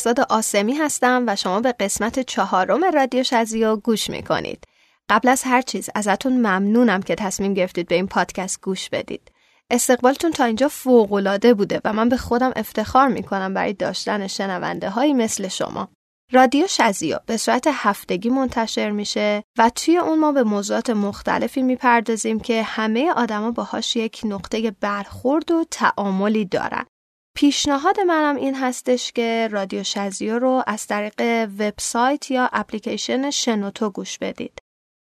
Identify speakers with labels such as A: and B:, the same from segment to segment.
A: شهرزاد آسمی هستم و شما به قسمت چهارم رادیو شزیو گوش می‌کنید. قبل از هر چیز ازتون ممنونم که تصمیم گرفتید به این پادکست گوش بدید. استقبالتون تا اینجا فوقالعاده بوده و من به خودم افتخار می‌کنم برای داشتن شنونده هایی مثل شما. رادیو شزیو به صورت هفتگی منتشر میشه و توی اون ما به موضوعات مختلفی می‌پردازیم که همه آدما باهاش یک نقطه برخورد و تعاملی دارن. پیشنهاد منم این هستش که رادیو شزیو رو از طریق وبسایت یا اپلیکیشن شنوتو گوش بدید.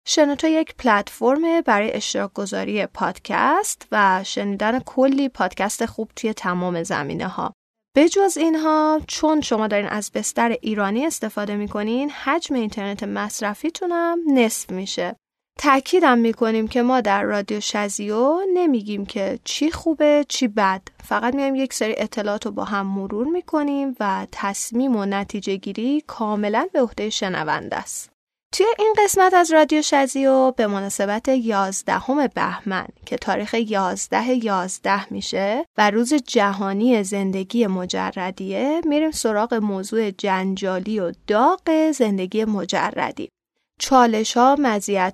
A: شنوتو یک پلتفرم برای اشتراک گذاری پادکست و شنیدن کلی پادکست خوب توی تمام زمینه ها. جز اینها چون شما دارین از بستر ایرانی استفاده می‌کنین حجم اینترنت مصرفیتونم نصف میشه. تأکیدم می‌کنیم که ما در رادیو شزیو نمیگیم که چی خوبه چی بد. فقط میایم یک سری اطلاعات رو با هم مرور می‌کنیم و تصمیم و نتیجه گیری کاملا به عهده شنونده است. توی این قسمت از رادیو شزیو به مناسبت 11 بهمن که تاریخ 11 11 میشه و روز جهانی زندگی مجردیه میریم سراغ موضوع جنجالی و داغ زندگی مجردی. چالش ها،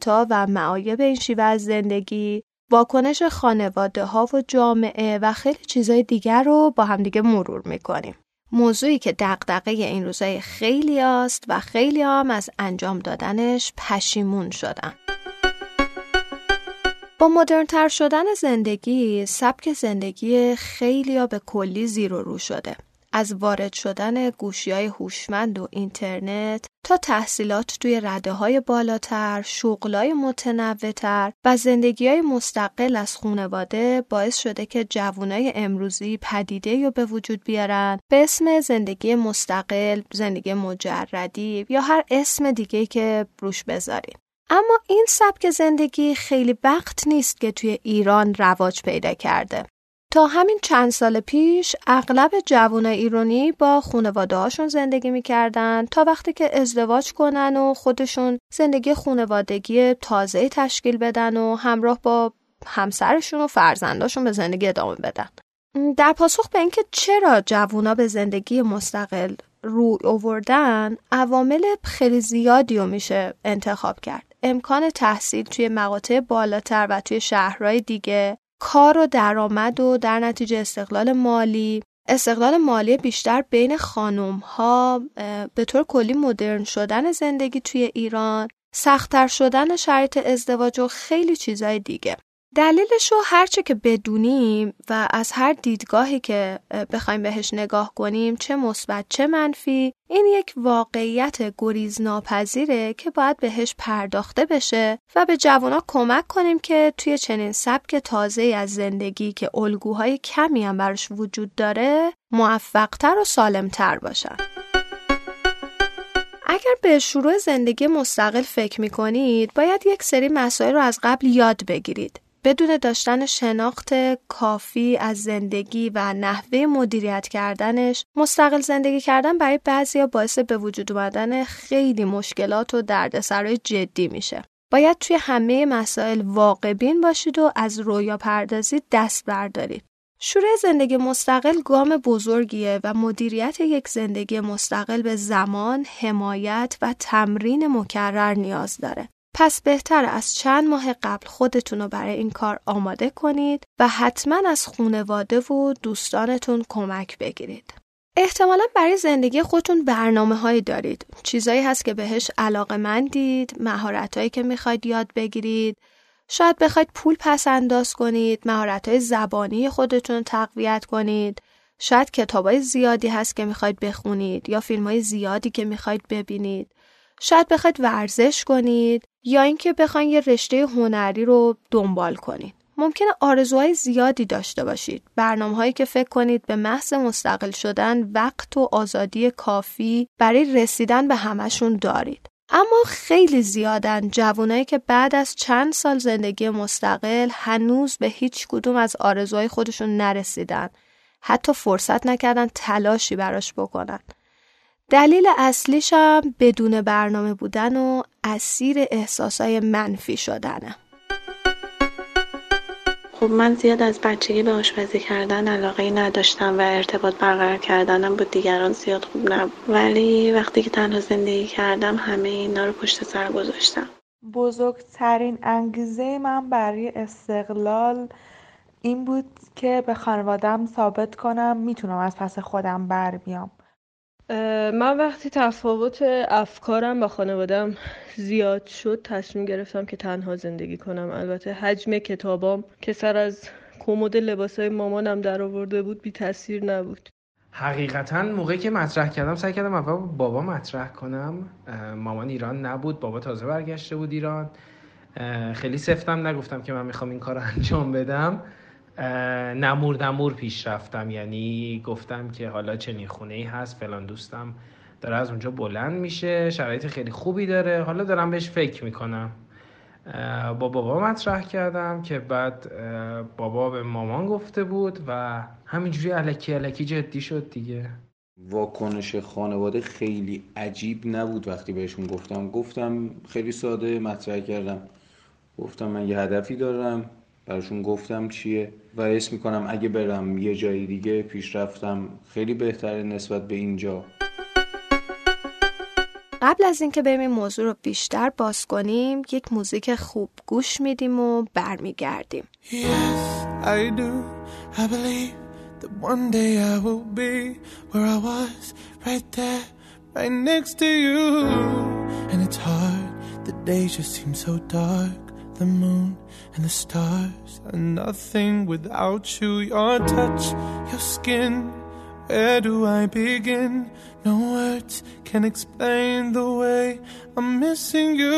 A: ها و معایب این شیوه از زندگی، واکنش خانواده ها و جامعه و خیلی چیزای دیگر رو با همدیگه مرور می‌کنیم. موضوعی که دقدقه این روزای خیلی است و خیلی هم از انجام دادنش پشیمون شدن. با مدرنتر شدن زندگی، سبک زندگی خیلی به کلی زیر و رو شده. از وارد شدن گوشی های هوشمند و اینترنت تا تحصیلات توی رده های بالاتر، شغلای متنوعتر و زندگی های مستقل از خانواده باعث شده که جوانای امروزی پدیده رو به وجود بیارن به اسم زندگی مستقل، زندگی مجردی یا هر اسم دیگه که روش بذاریم. اما این سبک زندگی خیلی وقت نیست که توی ایران رواج پیدا کرده. تا همین چند سال پیش اغلب جوان ایرانی با خانواده هاشون زندگی می‌کردن تا وقتی که ازدواج کنن و خودشون زندگی خانوادگی تازه تشکیل بدن و همراه با همسرشون و فرزنداشون به زندگی ادامه بدن. در پاسخ به اینکه چرا جوونا به زندگی مستقل روی اووردن عوامل خیلی زیادی رو میشه انتخاب کرد امکان تحصیل توی مقاطع بالاتر و توی شهرهای دیگه کار و درآمد و در نتیجه استقلال مالی. استقلال مالی بیشتر بین خانم ها به طور کلی مدرن شدن زندگی توی ایران سختتر شدن شرایط ازدواج و خیلی چیزای دیگه. دلیلش رو هرچه که بدونیم و از هر دیدگاهی که بخوایم بهش نگاه کنیم چه مثبت چه منفی این یک واقعیت گریز ناپذیره که باید بهش پرداخته بشه و به جوانا کمک کنیم که توی چنین سبک تازه از زندگی که الگوهای کمی هم براش وجود داره موفقتر و سالمتر باشن. اگر به شروع زندگی مستقل فکر می کنید باید یک سری مسائل رو از قبل یاد بگیرید بدون داشتن شناخت کافی از زندگی و نحوه مدیریت کردنش مستقل زندگی کردن برای بعضیا باعث به وجود اومدن خیلی مشکلات و دردسرای جدی میشه باید توی همه مسائل واقع بین باشید و از رویا پردازی دست بردارید شروع زندگی مستقل گام بزرگیه و مدیریت یک زندگی مستقل به زمان، حمایت و تمرین مکرر نیاز داره. پس بهتر از چند ماه قبل خودتون رو برای این کار آماده کنید و حتما از خونواده و دوستانتون کمک بگیرید. احتمالا برای زندگی خودتون برنامه هایی دارید. چیزایی هست که بهش علاقه مندید، مهارت هایی که می‌خواید یاد بگیرید، شاید بخواید پول پس انداز کنید، مهارت های زبانی خودتون تقویت کنید، شاید کتاب های زیادی هست که می‌خواید بخونید یا فیلم های زیادی که می‌خواید ببینید. شاید بخواید ورزش کنید یا اینکه بخواید یه رشته هنری رو دنبال کنید. ممکنه آرزوهای زیادی داشته باشید. برنامه هایی که فکر کنید به محض مستقل شدن وقت و آزادی کافی برای رسیدن به همشون دارید. اما خیلی زیادن جوانایی که بعد از چند سال زندگی مستقل هنوز به هیچ کدوم از آرزوهای خودشون نرسیدن. حتی فرصت نکردن تلاشی براش بکنن. دلیل اصلیش هم بدون برنامه بودن و اسیر احساسای منفی شدنه.
B: خب من زیاد از بچگی به آشپزی کردن علاقه ای نداشتم و ارتباط برقرار کردنم با دیگران زیاد خوب نبود. ولی وقتی که تنها زندگی کردم همه اینا رو پشت سر گذاشتم.
C: بزرگترین انگیزه من برای استقلال این بود که به خانوادم ثابت کنم می‌تونم از پس خودم بر بیام.
D: من وقتی تفاوت افکارم با خانوادم زیاد شد تصمیم گرفتم که تنها زندگی کنم. البته حجم کتابام که سر از کمد لباسای مامانم در آورده بود بی تاثیر نبود.
E: حقیقتا موقعی که مطرح کردم سعی کردم اول بابا مطرح کنم. مامان ایران نبود بابا تازه برگشته بود ایران. خیلی سفتم نگفتم که من می‌خوام این کار انجام بدم. نمور نمور پیش رفتم. یعنی گفتم که حالا چنین خونه ای هست فلان دوستم داره از اونجا بلند میشه شرایط خیلی خوبی داره. حالا دارم بهش فکر می‌کنم. با بابا مطرح کردم که بعد بابا به مامان گفته بود و همینجوری علکی علکی جدی شد دیگه.
F: واکنش خانواده خیلی عجیب نبود وقتی بهشون گفتم. گفتم خیلی ساده مطرح کردم. گفتم من یه هدفی دارم. براشون گفتم چیه و اسم می‌کنم اگه برم یه جای دیگه پیشرفتم خیلی بهتره نسبت به اینجا
A: قبل از اینکه بریم این موضوع رو بیشتر باز کنیم یک موزیک خوب گوش میدیم و برمیگردیم
G: Yes, I do. I believe that one day I will be where I was, right there, right next to you. And it's hard, the days just seem so dark. The moon and the stars are nothing without you. Your touch, your skin. Where do I begin? No words can explain the way I'm missing you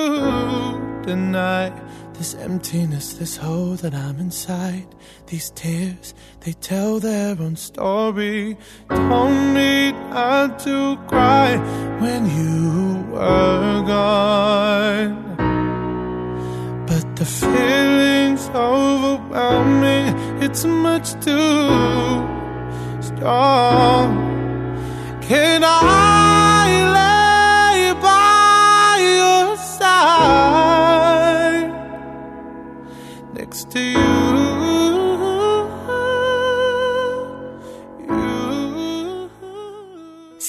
G: tonight. This emptiness, this hole that I'm inside. These tears, they tell their own story. Told me not to cry when you were gone. The feeling's overwhelming, it's much too strong. Can I lay by your side next to you.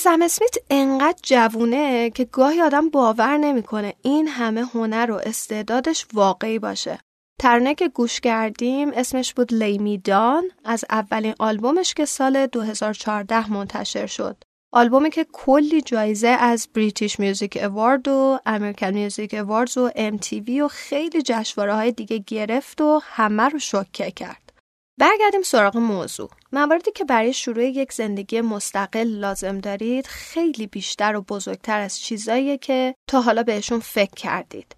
A: سم اسمیت انقدر جوونه که گاهی آدم باور نمی‌کنه این همه هنر و استعدادش واقعی باشه. ترانه که گوش کردیم اسمش بود لیمی دان از اولین آلبومش که سال 2014 منتشر شد. آلبومی که کلی جایزه از بریتیش میوزیک اوارد و امریکن میوزیک اواردز و MTV و خیلی جشنواره های دیگه گرفت و همه رو شوکه کرد. برگردیم سراغ موضوع. مواردی که برای شروع یک زندگی مستقل لازم دارید خیلی بیشتر و بزرگتر از چیزاییه که تا حالا بهشون فکر کردید.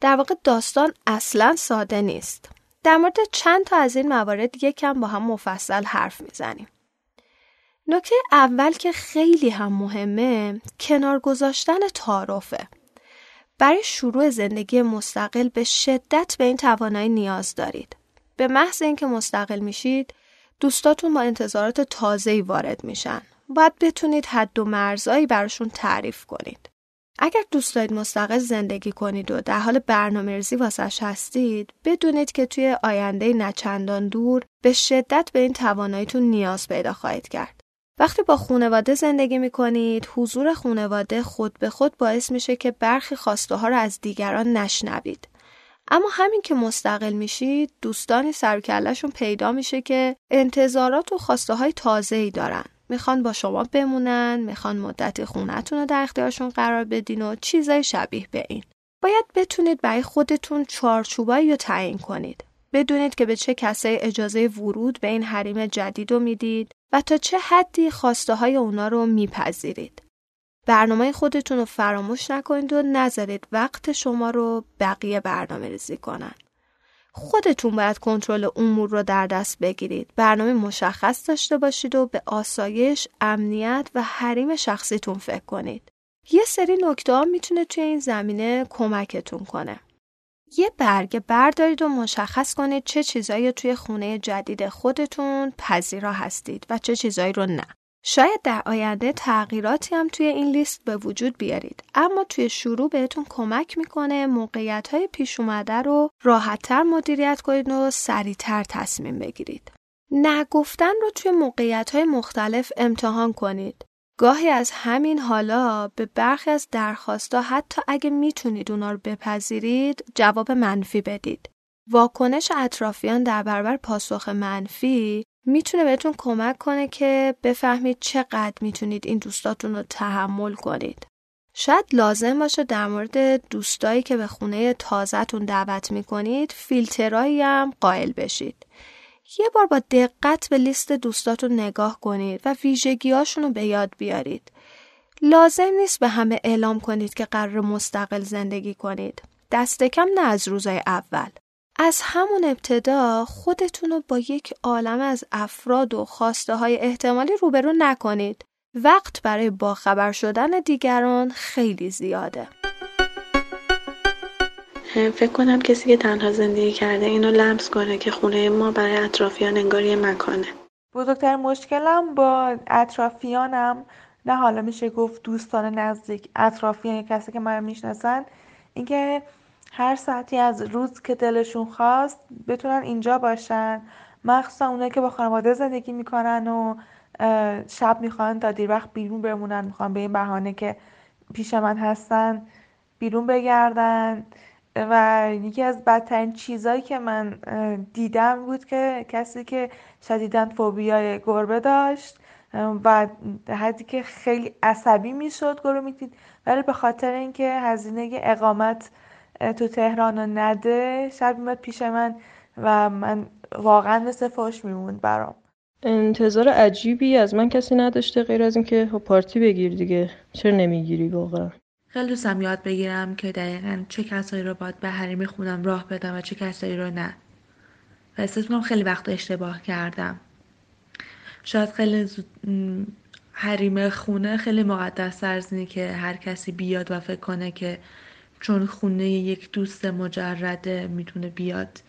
A: در واقع داستان اصلا ساده نیست. در مورد چند تا از این موارد یکم با هم مفصل حرف می‌زنیم. نکته اول که خیلی هم مهمه کنار گذاشتن تعارفه. برای شروع زندگی مستقل به شدت به این توانایی نیاز دارید. به محض اینکه مستقل میشید دوستاتون با انتظارات تازه‌ای وارد میشن. باید بتونید حد و مرزایی براشون تعریف کنید. اگر دوست دارید مستقل زندگی کنید و در حال برنامه ریزی واسش هستید بدونید که توی آینده نچندان دور به شدت به این تواناییتون نیاز پیدا خواهید کرد. وقتی با خانواده زندگی می کنید حضور خانواده خود به خود باعث میشه که برخی خواسته ها رو از دیگران نشنوید. اما همین که مستقل میشید دوستانی سر پیدا میشه که انتظارات و خواسته های تازه ای دارن. می‌خوان با شما بمونن، می‌خوان مدت خونتون رو در اختیارشون قرار بدین و چیزای شبیه به این. باید بتونید برای خودتون چارچوبایی رو تعیین کنید. بدونید که به چه کسایی اجازه ورود به این حریم جدید رو می‌دید و تا چه حدی خواسته های اونا رو میپذیرید. برنامه خودتون رو فراموش نکنید و نذارید وقت شما رو بقیه برنامه ریزی کنن. خودتون باید کنترل امور رو در دست بگیرید. برنامه مشخص داشته باشید و به آسایش، امنیت و حریم شخصیتون فکر کنید. یه سری نکته ها می‌تونه توی این زمینه کمکتون کنه. یه برگه بردارید و مشخص کنید چه چیزایی توی خونه جدید خودتون پذیرا هستید و چه چیزایی رو نه. شاید در آینده تغییراتی هم توی این لیست به وجود بیارید اما توی شروع بهتون کمک می‌کنه موقعیت های پیش اومده رو راحتتر مدیریت کنید و سریعتر تصمیم بگیرید. نگفتن رو توی موقعیت های مختلف امتحان کنید. گاهی از همین حالا به برخی از درخواستا حتی اگه می‌تونید اونا رو بپذیرید جواب منفی بدید. واکنش اطرافیان در برابر پاسخ منفی می‌تونه بهتون کمک کنه که بفهمید چقدر می‌تونید این دوستاتون رو تحمل کنید. شاید لازم باشه در مورد دوستایی که به خونه تازهتون دعوت می‌کنید فیلترایی هم قائل بشید. یه بار با دقت به لیست دوستاتون نگاه کنید و ویژگیاشون رو به یاد بیارید. لازم نیست به همه اعلام کنید که قرار مستقل زندگی کنید. دست کم نه از روزای اول. از همون ابتدا خودتون رو با یک عالم از افراد و خواسته های احتمالی روبرو نکنید. وقت برای باخبر شدن دیگران خیلی زیاده.
B: فکر کنم کسی که تنها زندگی کرده اینو لمس کنه که خونه ما برای اطرافیان انگار یه مکانه
C: بزرگتر مشکلم با اطرافیانم نه حالا میشه گفت دوستان نزدیک اطرافیان یا کسی که من می‌شناسن اینکه هر ساعتی از روز که دلشون خواست بتونن اینجا باشن مخصوصا اونایی که با خانواده زندگی می‌کنن و شب می‌خوان تا دیر وقت بیرون بمونن می‌خوان به این بهانه که پیش من هستن بیرون بگردن. و یکی از بدترین چیزهایی که من دیدم بود که کسی که شدیدن فوبیای گربه داشت و حدی که خیلی عصبی می‌شد گروه می‌دید. ولی به خاطر اینکه هزینه اقامت تو تهران رو نده شب میاد پیش من و من واقعا مثل فاش میموند برام.
D: انتظار عجیبی از من کسی نداشته غیر از اینکه خب پارتی بگیر دیگه. چرا نمی‌گیری واقعا؟
C: خیلی دوستم یاد بگیرم که دقیقا چه کسایی رو باید به حریم خونم راه بدم و چه کسایی رو نه. و احساس می‌کنم خیلی وقت اشتباه کردم. شاید خیلی زود حریم خونه خیلی مقدس از که هر کسی بیاد و فکر کنه که چون خونه یک دوست مجرده می‌تونه بیاد.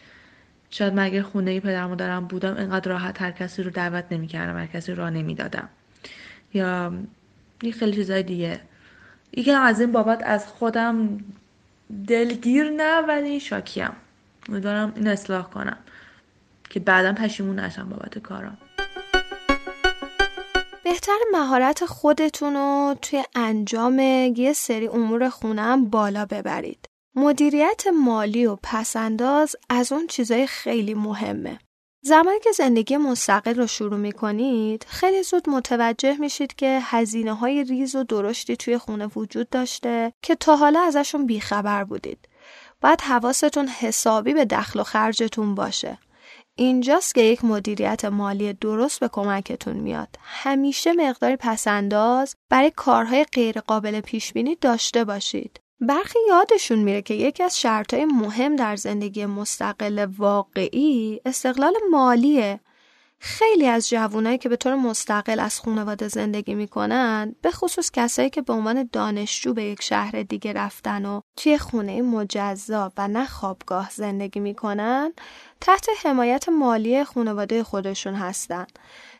C: شاید من اگر خونه پدر مادرم بودم اینقدر راحت هر کسی رو دعوت نمی‌کردم هر کسی رو نمی‌دادم. یا یه خیلی چیزای دیگه. یکم از این بابت از خودم دلگیر نه ولی شاکیم. امیدوارم این اصلاح کنم. که بعدا پشیمون نشم بابت کارم
A: بهتر مهارت خودتون رو توی انجام یه سری امور خونم بالا ببرید. مدیریت مالی و پسنداز از اون چیزای خیلی مهمه. زمانی که زندگی مستقل رو شروع می کنید خیلی زود متوجه میشید که هزینه های ریز و درشتی توی خونه وجود داشته که تا حالا ازشون بیخبر بودید. باید حواستون حسابی به دخل و خرجتون باشه. اینجاست که یک مدیریت مالی درست به کمکتون میاد. همیشه مقداری پسنداز برای کارهای غیرقابل پیش بینی داشته باشید. برخی یادشون میره که یکی از شرطهای مهم در زندگی مستقل واقعی استقلال مالیه. خیلی از جوانایی که به طور مستقل از خانواده زندگی می‌کنن به خصوص کسایی که به عنوان دانشجو به یک شهر دیگه رفتن و توی خونه مجزا و نه خوابگاه زندگی می‌کنن تحت حمایت مالی خانواده خودشون هستن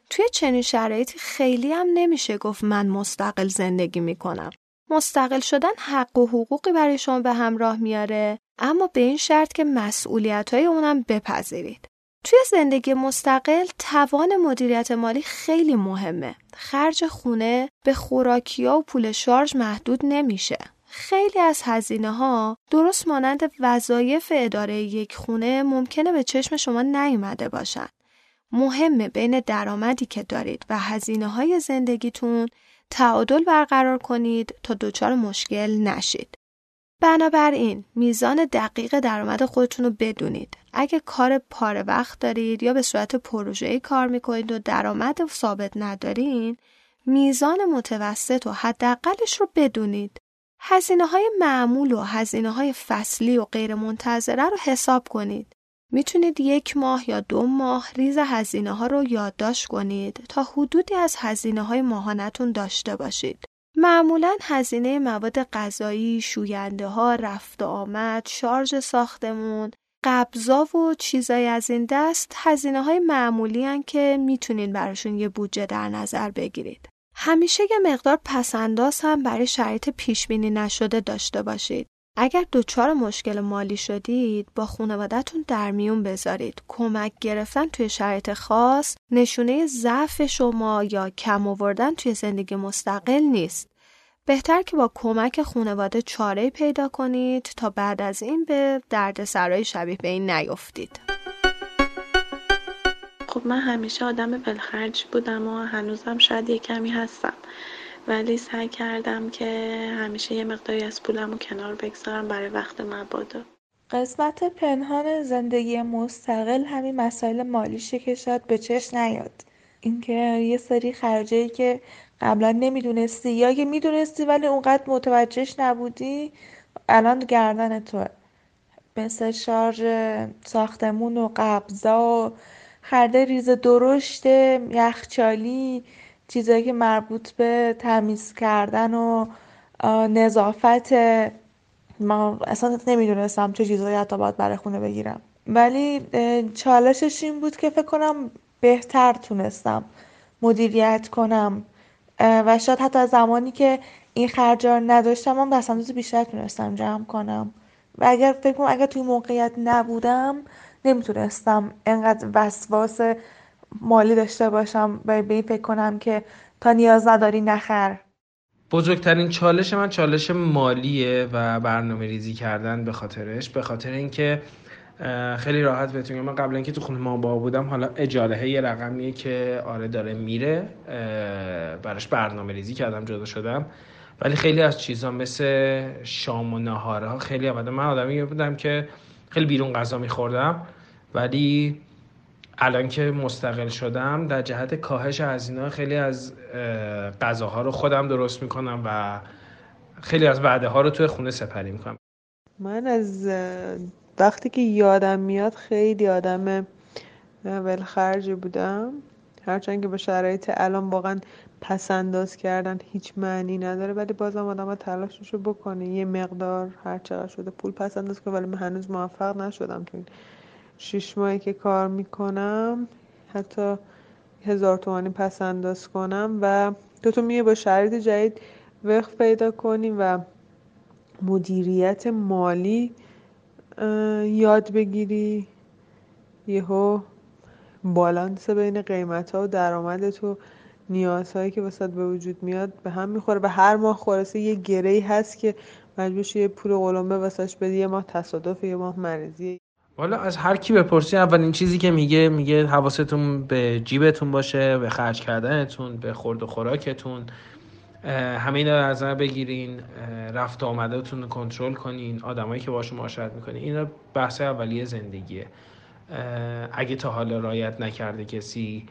A: توی چنین شرایطی خیلی هم نمیشه گفت من مستقل زندگی می‌کنم مستقل شدن حق و حقوقی برای شما به همراه میاره اما به این شرط که مسئولیت های اونم بپذیرید. توی زندگی مستقل توان مدیریت مالی خیلی مهمه. خرج خونه به خوراکیا و پول شارژ محدود نمیشه. خیلی از هزینه ها درست مانند وظایف اداره یک خونه ممکنه به چشم شما نیومده باشن. مهمه بین درآمدی که دارید و هزینه های زندگیتون تعادل برقرار کنید تا دچار مشکل نشید. بنابراین میزان دقیق درآمد خودتون رو بدونید. اگه کار پاره وقت دارید یا به صورت پروژه‌ای کار می‌کنید و درآمد ثابت ندارین، میزان متوسط و حداقلش رو بدونید. هزینه های معمول و هزینه های فصلی و غیر منتظره رو حساب کنید. می‌تونید یک ماه یا دو ماه ریز هزینه ها رو یادداشت کنید تا حدودی از هزینه های ماهانتون داشته باشید. معمولا هزینه مواد غذایی، شوینده ها، رفت و آمد، شارژ ساختمون، قبضا و چیزای از این دست هزینه های معمولی هن که می‌تونین براشون یه بودجه در نظر بگیرید. همیشه یه مقدار پسنداز هم برای شرایط پیش بینی نشده داشته باشید. اگر دچار مشکل مالی شدید با خانوادهتون در میون بذارید. کمک گرفتن توی شرایط خاص نشونه ضعف شما یا کم آوردن توی زندگی مستقل نیست. بهتر که با کمک خانواده چاره پیدا کنید تا بعد از این به درد سرای شبیه به این نیفتید.
B: خب من همیشه آدم بلخرج بودم و هنوزم شاید یه کمی هستم. ولی سعی کردم که همیشه یه مقداری از پولم رو کنار بگذارم برای وقت مبادا.
C: قسمت پنهان زندگی مستقل همین مسائل مالیشه که شاید به چش نیاد. اینکه یه سری خرجایی که قبلا نمی‌دونستی یا اگه می‌دونستی ولی اونقدر متوجهش نبودی الان گردن توه. مثل شارژ ساختمون و قبضا و خرده ریز درشت یخچالی چیزایی که مربوط به تمیز کردن و نظافت ما اصلا نمی‌دونستم چه چیزایی حتی باید برای خونه بگیرم. ولی چالشش این بود که فکر کنم بهتر تونستم مدیریت کنم. و شاید حتی زمانی که این خرجا نداشتم هم بیشتر تونستم جمع کنم. و اگر فکر کنم اگر توی موقعیت نبودم نمی‌تونستم انقدر وسواس مالی داشته باشم و به این فکر کنم که تا نیاز نداری نخر.
E: بزرگترین چالش من چالش مالیه و برنامه ریزی کردن به خاطرش به خاطر اینکه خیلی راحت بهتون من قبل اینکه تو خونه ما با بودم حالا اجاره یه رقمیه که آره داره میره براش برنامه ریزی کردم جدا شدم. ولی خیلی از چیزا مثل شام و نهارها خیلی آمده. من آدمی بودم که خیلی بیرون غذا میخوردم ولی الان که مستقل شدم در جهت کاهش هزینه خیلی از غذاها رو خودم درست می‌کنم و خیلی از وعده ها رو توی خونه سپری می‌کنم.
H: من از وقتی که یادم میاد خیلی آدم ولخرجی بودم. هرچند که به شرایط الان واقعا پس انداز کردن هیچ معنی نداره ولی بازم آدم تلاشش رو بکنه. یه مقدار هر چقدر شده پول پس انداز کنه ولی من هنوز موفق نشدم تو شیش ماهی که کار می‌کنم حتی هزار تومانی پس انداز کنم و تو تو میه با شرایط جدید وقت پیدا کنیم و مدیریت مالی یاد بگیری. یهو بالانس بین قیمت ها و درآمد تو نیازهایی که وسط به وجود میاد به هم می‌خوره به هر ماه خلاصه یه گره هست که مجبور یه پول قلمبه واسش بدی یه ماه تصادف یه ماه مریضی
E: والا از هر کی بپرسی اولین چیزی که میگه میگه حواستون به جیبتون باشه به خرج کردنتون به خورد و خوراکتون. همه اینا رو از بگیرین رفت آمدهتون رو کنترل کنین آدمایی که باشون معاشرت می‌کنین. اینا بحث اولیه زندگیه. اگه تا حالا رایت نکرده کسی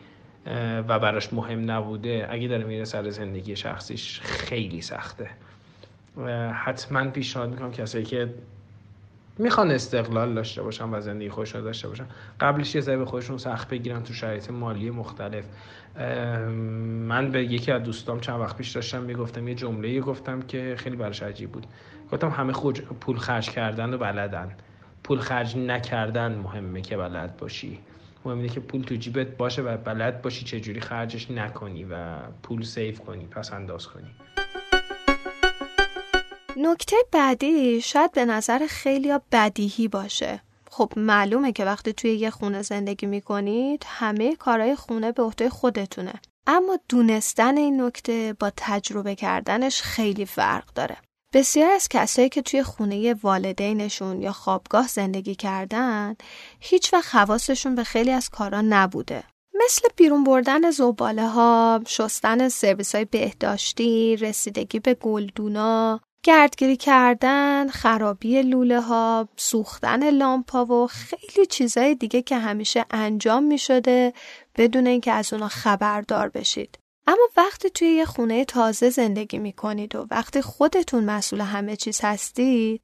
E: و براش مهم نبوده اگه داره میره سر زندگی شخصیش خیلی سخته. حتما پیشنهاد می‌کنم کسایی که می‌خوان استقلال داشته باشن و زندگی خودشون داشته باشن. قبلش یه به خودشون سخت بگیرن تو شرایط مالی مختلف. من به یکی از دوستام چند وقت پیش داشتم می‌گفتم یه جمله گفتم که خیلی براش عجیب بود. گفتم همه خود پول خرج کردن و بلدن. پول خرج نکردن مهمه که بلد باشی. مهمه که پول تو جیبت باشه و بلد باشی چجوری خرجش نکنی و پول سیف کنی پس انداز کنی.
A: نکته بعدی شاید به نظر خیلی بدیهی باشه. خب معلومه که وقتی توی یه خونه زندگی می‌کنید همه کارهای خونه به عهده خودتونه. اما دونستن این نکته با تجربه کردنش خیلی فرق داره. بسیار از کسایی که توی خونه والدینشون یا خوابگاه زندگی کردن هیچ وقت حواسشون به خیلی از کارا نبوده. مثل بیرون بردن زباله ها، شستن سرویس های بهداشتی، رسیدگی به گلدونا، گردگیری کردن، خرابی لوله ها، سوختن لامپا و خیلی چیزهای دیگه که همیشه انجام می شده بدون اینکه از اونا خبردار بشید. اما وقتی توی یه خونه تازه زندگی می کنید و وقتی خودتون مسئول همه چیز هستید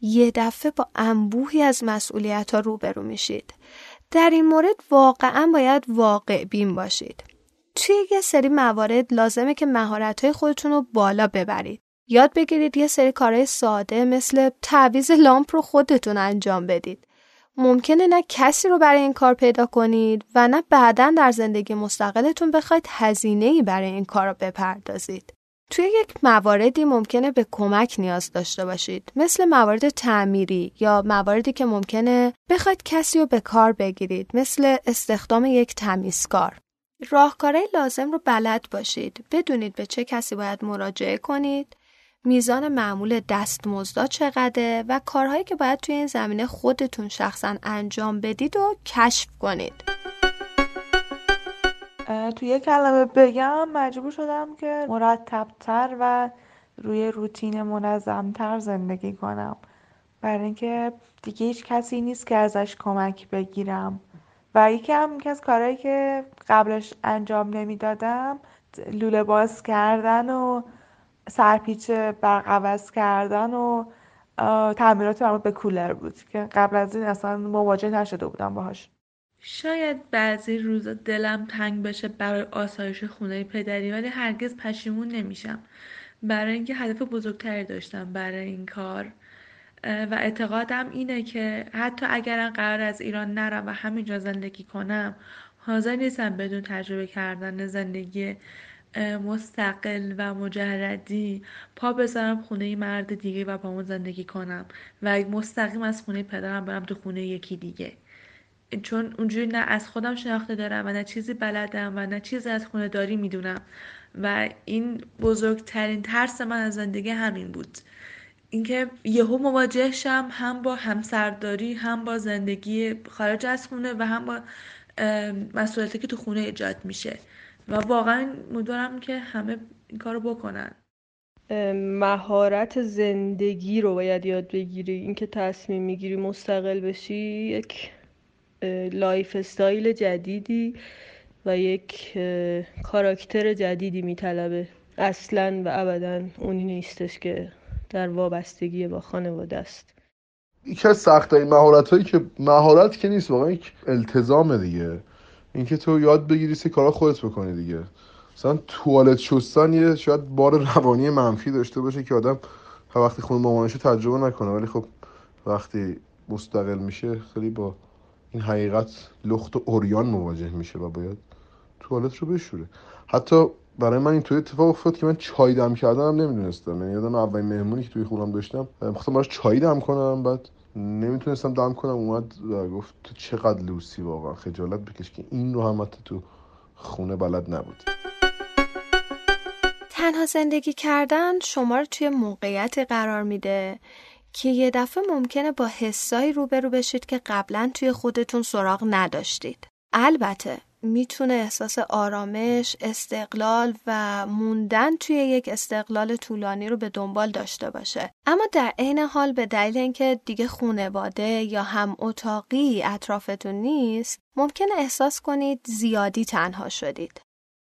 A: یه دفعه با انبوهی از مسئولیت ها روبرو میشید. در این مورد واقعا باید واقع بین باشید. توی یه سری موارد لازمه که مهارت های خودتون رو بالا ببرید. یاد بگیرید یه سری کارهای ساده مثل تعویز لامپ رو خودتون انجام بدید. ممکنه نه کسی رو برای این کار پیدا کنید و نه بعدا در زندگی مستقلتون بخواید هزینه ای برای این کار رو بپردازید. توی یک مواردی ممکنه به کمک نیاز داشته باشید مثل موارد تعمیری یا مواردی که ممکنه بخواید کسی رو به کار بگیرید مثل استخدام یک تمیزکار راهکارهای لازم رو بلد باشید بدونید به چه کسی باید مراجعه کنید میزان معمول دستمزدا چقدره و کارهایی که باید توی این زمینه خودتون شخصا انجام بدید و کشف کنید.
I: توی یه کلمه بگم مجبور شدم که مرتبتر و روی روتین منظمتر زندگی کنم. برای اینکه دیگه هیچ کسی نیست که ازش کمک بگیرم. و یکی هم یکی از کارهایی که قبلش انجام نمی‌دادم لوله باز کردن و سرپیچ برق عوض کردن و تعمیرات مربوط به کولر بود که قبل از این اصلا مواجه نشده بودم باهاش.
C: شاید بعضی روزا دلم تنگ بشه برای آسایش خونه پدری ولی هرگز پشیمون نمیشم. برای اینکه هدف بزرگتری داشتم برای این کار. و اعتقادم اینه که حتی اگرم قرار از ایران نرم و همینجا زندگی کنم حاضر نیستم بدون تجربه کردن زندگی مستقل و مجردی. پا بذارم خونه مرد دیگه و با اون زندگی کنم. و مستقیم از خونه پدرم برم تو خونه یکی دیگه. چون اونجوری نه از خودم شناخته دارم و نه چیزی بلدم و نه چیزی از خونه داری می‌دونم. و این بزرگترین ترس من از زندگی همین بود. اینکه یهو مواجه شم هم با همسرداری هم با زندگی خارج از خونه و هم با مسئولیتی که تو خونه ایجاد میشه. و واقعا امیدوارم که همه این کارو بکنن.
D: مهارت زندگی رو باید یاد بگیری. اینکه تصمیم می‌گیری مستقل بشی یک lifestyle جدیدی و یک کاراکتر جدیدی میطلبه. اصلا و ابدا اونی نیستش که در وابستگی با خانواده است.
J: یکی از سختترین مهارت هایی که مهارت که نیست واقعا یک التزام دیگه. اینکه تو یاد بگیری سه کارا خودت بکنی دیگه. مثلا توالت شستن یه شاید بار روانی منفی داشته باشه که آدم وقتی خون مامانشو تجربه نکنه. ولی خب وقتی مستقل میشه خیلی با این حقیقت لخت و اوریان مواجه میشه و باید توالت رو بشوره. حتی برای من اینطوری اتفاق افتاد که من چای دم کردنم نمی‌دونستم. یعنی یادم اولین مهمونی که توی خونم داشتم می‌خواستم براش چای دم کنم بعد نمی‌تونستم دم کنم اومد و گفت تو چقدر لوسی واقعا خجالت بکش که این رو هم تو خونه بلد نبود
A: تنها زندگی کردن شما رو توی موقعیت قرار میده که یه دفعه ممکنه با حسایی روبرو بشید که قبلا توی خودتون سراغ نداشتید. البته می‌تونه احساس آرامش، استقلال و موندن توی یک استقلال طولانی رو به دنبال داشته باشه. اما در عین حال به دلیل اینکه دیگه خونواده یا هم اتاقی اطرافتون نیست، ممکنه احساس کنید زیادی تنها شدید.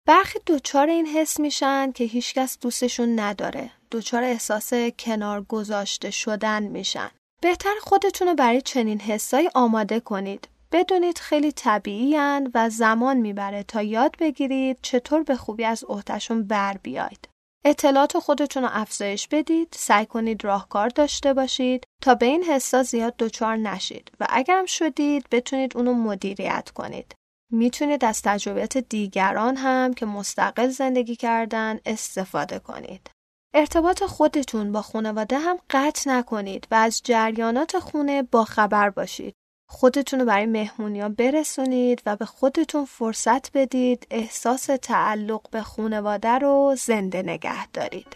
A: برخی دچار این حس میشن که هیچکس دوستشون نداره. دچار احساس کنار گذاشته شدن میشن. بهتر خودتون رو برای چنین حسایی آماده کنید. بدونید خیلی طبیعی و زمان می‌بره تا یاد بگیرید چطور به خوبی از عهدهشون بر بیاید. اطلاعات خودتون رو افزایش بدید، سعی کنید راهکار داشته باشید تا به این حسا زیاد دچار نشید و اگرم شدید بتونید اونو مدیریت کنید. می‌تونید از تجربیات دیگران هم که مستقل زندگی کردن استفاده کنید. ارتباط خودتون با خانواده هم قطع نکنید و از جریانات خونه با خبر باشید. خودتون رو برای مهمونی ها برسونید و به خودتون فرصت بدید احساس تعلق به خانواده رو زنده نگه دارید.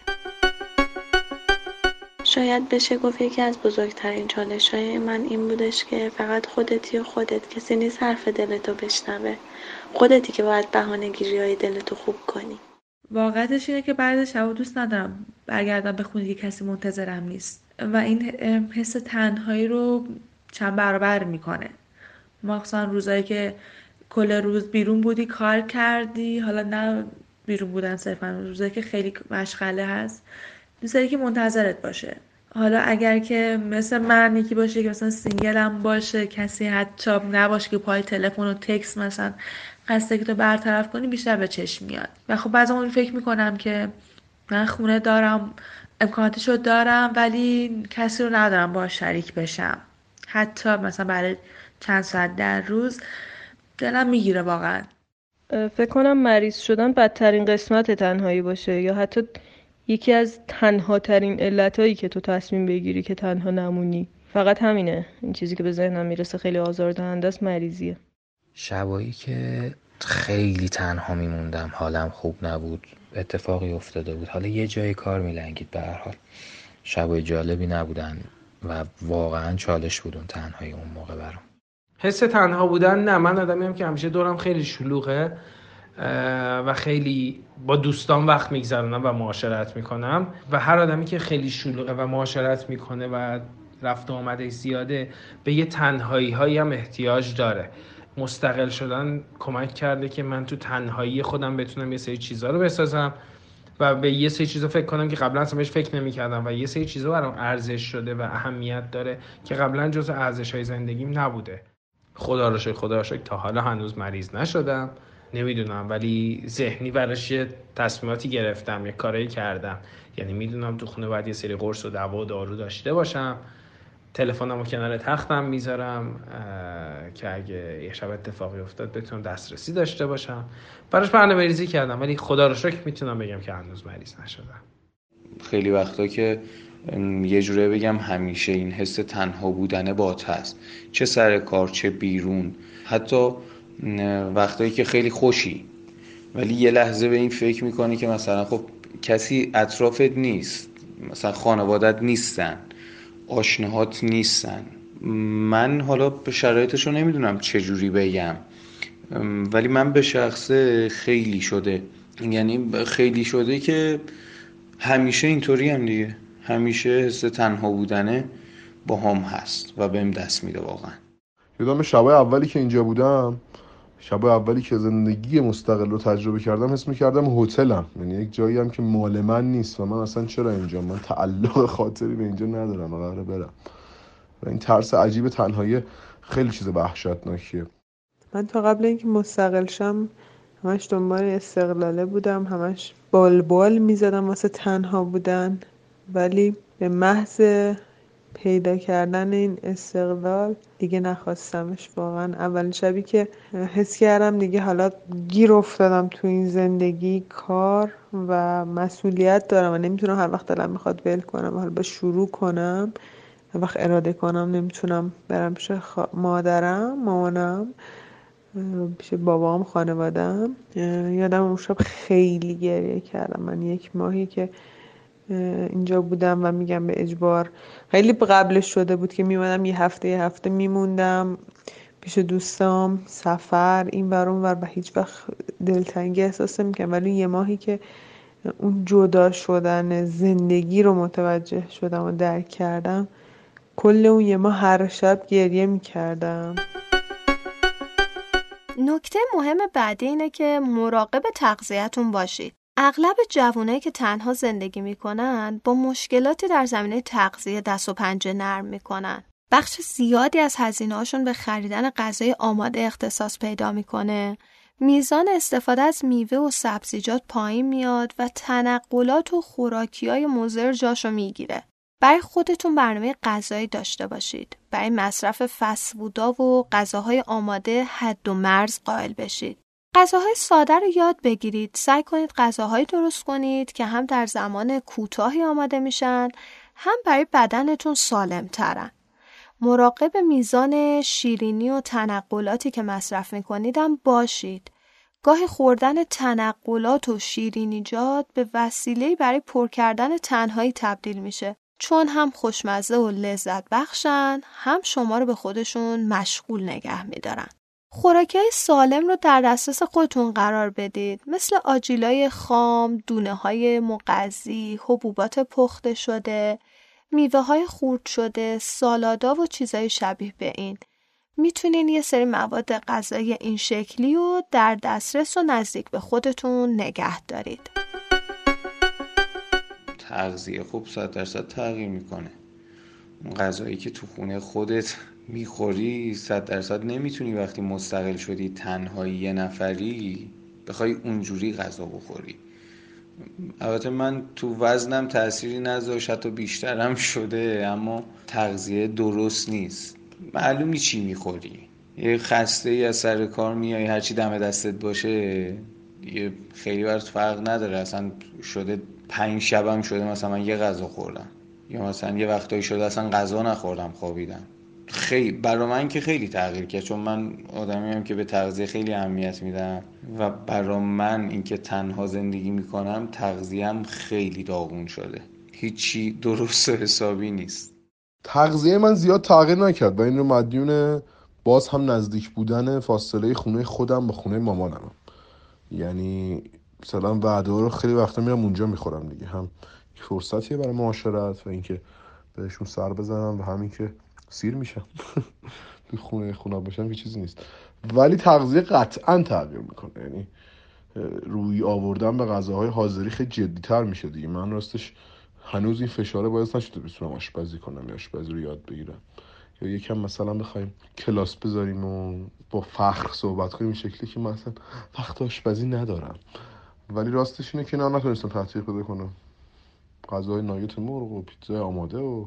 B: شاید بشه گفت یکی از بزرگترین چالش های من این بودش که فقط خودتی و خودت کسی نیست حرف دلتو بشنوه. خودتی که باید بهانه گیری های دلتو خوب کنی.
C: واقعتش اینه که بعد شب دوست ندارم برگردم به خونه که کسی منتظرم نیست. و این حس تنهایی رو چند برابر می‌کنه. مخصوصا روزایی که کل روز بیرون بودی کار کردی حالا نه بیرون بودن صرفا روزایی که خیلی مشغله هست دوست که منتظرت باشه. حالا اگر که مثل من یکی باشه که مثلا سینگلم باشه کسی حتی نباشه که پای تلفن و تکس مثلا قصد که تو برطرف کنی بیشتر به چشم میاد. و خب بعضا اون فکر می‌کنم که من خونه دارم امکاناتش رو دارم ولی کسی رو ندارم با شریک بشم. حتی مثلا برای
K: چند ساعت در روز دلم می‌گیره واقعا.
D: فکر کنم مریض شدن بدترین قسمت تنهایی باشه یا حتی یکی از تنها ترین علتهایی که تو تصمیم بگیری که تنها نمونی. فقط همینه. این چیزی که به ذهنم می‌رسه خیلی آزاردهنده است مریضیه.
L: شبایی که خیلی تنها میموندم حالم خوب نبود اتفاقی افتاده بود. حالا یه جای کار میلنگید به هر حال. شبای جالبی نبودن. و واقعا چالش بود اون تنهایی اون موقع برام.
E: حس تنها بودن نه من آدمیم که همیشه دورم خیلی شلوغه و خیلی با دوستان وقت میگذرونم و معاشرت می‌کنم و هر آدمی که خیلی شلوغه و معاشرت می‌کنه و رفت آمده زیاده به یه تنهایی هایی هم احتیاج داره. مستقل شدن کمک کرده که من تو تنهایی خودم بتونم یه سری چیزها رو بسازم. و به یه سری چیزا فکر کنم که قبلا اصلا بهش فکر نمی‌کردم و یه سری چیزا برام ارزش شده و اهمیت داره که قبلا جز ارزش های زندگیم نبوده. خدا رو شکر خدا رو تا حالا هنوز مریض نشدم. نمی‌دونم ولی ذهنی براش تصمیماتی گرفتم یه کارایی کردم. یعنی می‌دونم تو خونه باید یه سری قرص و دوا و دارو داشته باشم. تلفنمو کنار تختم می‌ذارم که اگه یه شب اتفاقی افتاد بتونم دسترسی داشته باشم. براش برنامه ریزی کردم ولی خدا رو شکر می‌تونم بگم که هنوز مریض نشدم.
F: خیلی وقتا که یه جوره بگم همیشه این حس تنها بودنه بات هست. چه سر کار چه بیرون. حتی وقتایی که خیلی خوشی. ولی یه لحظه به این فکر می‌کنی که مثلا خب کسی اطرافت نیست. مثلا خانوادت نیستن. آشناهات نیستن. من حالا به شرایطش رو نمی‌دونم چجوری بگم. ولی من به شخصه خیلی شده. یعنی خیلی شده که همیشه اینطوری هم دیگه. همیشه حس تنها بودنه با هم هست و بهم دست میده واقعا.
J: یادم شبای اولی که اینجا بودم شب اولی که زندگی مستقل رو تجربه کردم حس می‌کردم هتلم. یعنی یک جایی هم که مال من نیست و من اصلا چرا اینجا؟ من تعلق خاطری به اینجا ندارم و قراره برم. و این ترس عجیب تنهایی خیلی چیز وحشتناکیه.
H: من تا قبل اینکه مستقل شم همش دنبال استقلاله بودم همش بال بال می‌زدم واسه تنها بودن. ولی به محض پیدا کردن این استقلال دیگه نخواستمش واقعا. اول شبی که حس کردم دیگه حالا گیر افتادم تو این زندگی کار و مسئولیت دارم و نمی‌تونم هر وقت دلم می‌خواد ول کنم حالا با شروع کنم هر وقت اراده کنم نمی‌تونم برم پیش مادرم مامانم پیش بابام خانوادم یادم اون شب خیلی گریه کردم. من یک ماهی که اینجا بودم و میگم به اجبار خیلی قبلش شده بود که میمدم یه هفته یه هفته میموندم پیش دوستام سفر این ورون ور و هیچ وقت دلتنگی احساس نمی‌کنم ولی یه ماهی که اون جدا شدن زندگی رو متوجه شدم و درک کردم کل اون یه ماه هر شب گریه می‌کردم.
A: نکته مهم بعدی اینه که مراقب تغذیهتون باشید. اغلب جوانایی که تنها زندگی می‌کنن با مشکلاتی در زمینه تغذیه دست و پنجه نرم می‌کنن. بخش زیادی از هزینه‌هاشون به خریدن غذای آماده اختصاص پیدا می‌کنه. میزان استفاده از میوه و سبزیجات پایین میاد و تنقلات و خوراکی های مضر جاشو می‌گیره. برای خودتون برنامه غذایی داشته باشید. برای مصرف فسفودا و غذاهای آماده حد و مرز قائل بشید. غذاهای ساده رو یاد بگیرید. سعی کنید غذاهایی درست کنید که هم در زمان کوتاهی آماده میشن هم برای بدنتون سالم ترن. مراقب میزان شیرینی و تنقلاتی که مصرف میکنیدم باشید. گاهی خوردن تنقلات و شیرینیجات به وسیله برای پر کردن تنهایی تبدیل میشه. چون هم خوشمزه و لذت بخشن هم شما رو به خودشون مشغول نگه میدارن. خوراکی های سالم رو در دسترس خودتون قرار بدید مثل آجیلای خام، دونه های مغذی، حبوبات پخته شده، میوه های خورد شده، سالادا و چیزهای شبیه به این. می‌تونین یه سری مواد غذایی این شکلی رو در دسترس و نزدیک به خودتون نگه دارید.
F: تغذیه خوب صد درصد تغییر می‌کنه. اون غذایی که تو خونه خودت می‌خوری صد درصد نمی‌تونی وقتی مستقل شدی تنهایی یه نفری بخوای اونجوری غذا بخوری. البته من تو وزنم تأثیری نذاشت حتی بیشترم شده اما تغذیه درست نیست. معلومی چی می‌خوری. یه خسته ای از سر کار میای هرچی دم دستت باشه یه خیلی برات فرق نداره. اصلا شده پنج شبم شده مثلا من یه غذا خوردم. یا مثلا یه وقتایی شده اصلا غذا نخوردم خوابیدم. خیلی برا من که خیلی تغییر کرد چون من آدمی هم که به تغذیه خیلی اهمیت میدم و برا من اینکه تنها زندگی می‌کنم تغذیم خیلی داغون شده. هیچی درست و حسابی نیست.
J: تغذیه من زیاد تغییر نکرد. و این رو مدیون باز هم نزدیک بودن فاصله خونه خودم با خونه مامانم. یعنی مثلا وعده رو خیلی وقتا میرم اونجا می‌خورم دیگه. هم فرصتیه برای معاشرت و اینکه بهشون سر بزنم و همین که سیر میشم. تو خونه خونه باشم که چیزی نیست. ولی تغذیه قطعا تغییر می‌کنه. یعنی روی آوردن به غذاهای حاضری خیلی جدیتر میشه دیگه. من راستش هنوز این فشاره باعث نشده بتونم آشپزی کنم یا آشپزی رو یاد بگیرم. یا یکم مثلا بخوایم کلاس بذاریم و با فخر صحبت کنیم این شکلی که مثلا وقت آشپزی ندارم. ولی راستش اینه که نه نتونستم تحقیق پیدا کنم غذای مرغ و پیتزای آماده و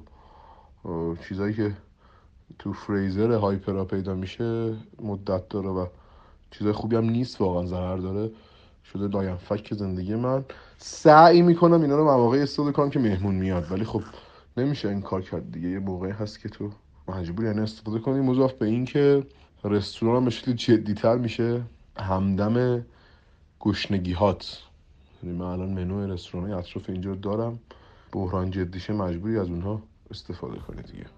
J: چیزایی که تو فریزر هایپرا پیدا میشه مدت داره و چیزای خوبی هم نیست واقعا ضرر داره. شده لاینفک زندگی من. سعی می‌کنم اینا رو مواقعی استفاده کنم که مهمون میاد ولی خب نمیشه این کار کرد دیگه. یه موقعی هست که تو مجبور یعنی استفاده کنی. مضاف به این که رستوران به شکلی جدیتر میشه. همدم گشنگی هات یعنی من الان منو رستوران اطراف اینجا دارم. بحران جدیشه مجبوری از اونها استفاده کنی دیگه.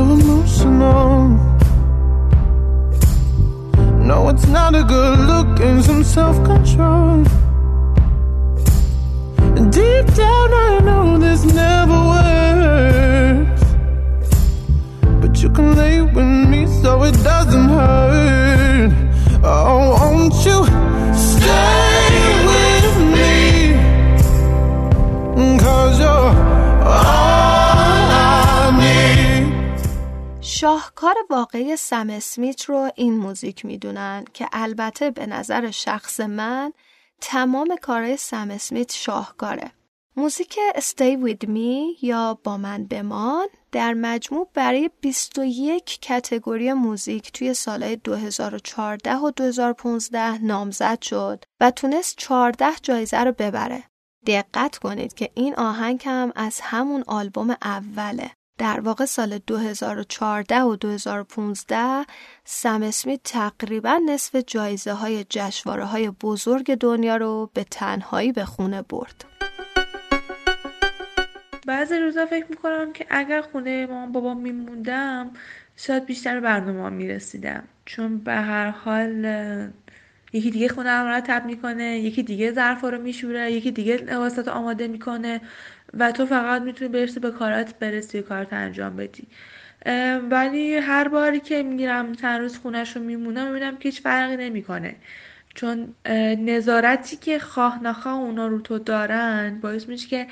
G: so emotional? No, it's not a good look and some self control. Deep down, I know this never works. But you can lay with me so it doesn't hurt. Oh, won't you stay
A: شاهکار واقعی سم اسمیت رو این موزیک می‌دونن که البته به نظر شخص من تمام کارهای سم اسمیت شاهکاره. موزیک Stay With Me یا با من بمان در مجموع برای 21 کتگوری موزیک توی سالهای 2014 و 2015 نامزد شد و تونست 14 جایزه رو ببره. دقت کنید که این آهنگ هم از همون آلبوم اوله. در واقع سال 2014 و 2015 سم اسمیت تقریبا نصف جایزه های جشواره های بزرگ دنیا رو به تنهایی به خونه برد.
C: بعضی روزا فکر می‌کنم که اگر خونه مامان بابا میموندم شاید بیشتر برنامه ها می‌رسیدم چون به هر حال یکی دیگه خونه هم مرتب می‌کنه یکی دیگه ظرفا رو میشوره یکی دیگه لباسات آماده می‌کنه و تو فقط می‌تونی برسی به کارات برسی و کارت انجام بدی. ولی هر باری که میرم چند روز خونش رو میمونم می‌بینم که هیچ فرقی نمی‌کنه. چون نظارتی که خواه نخواه اونا رو تو دارن باعث میشه که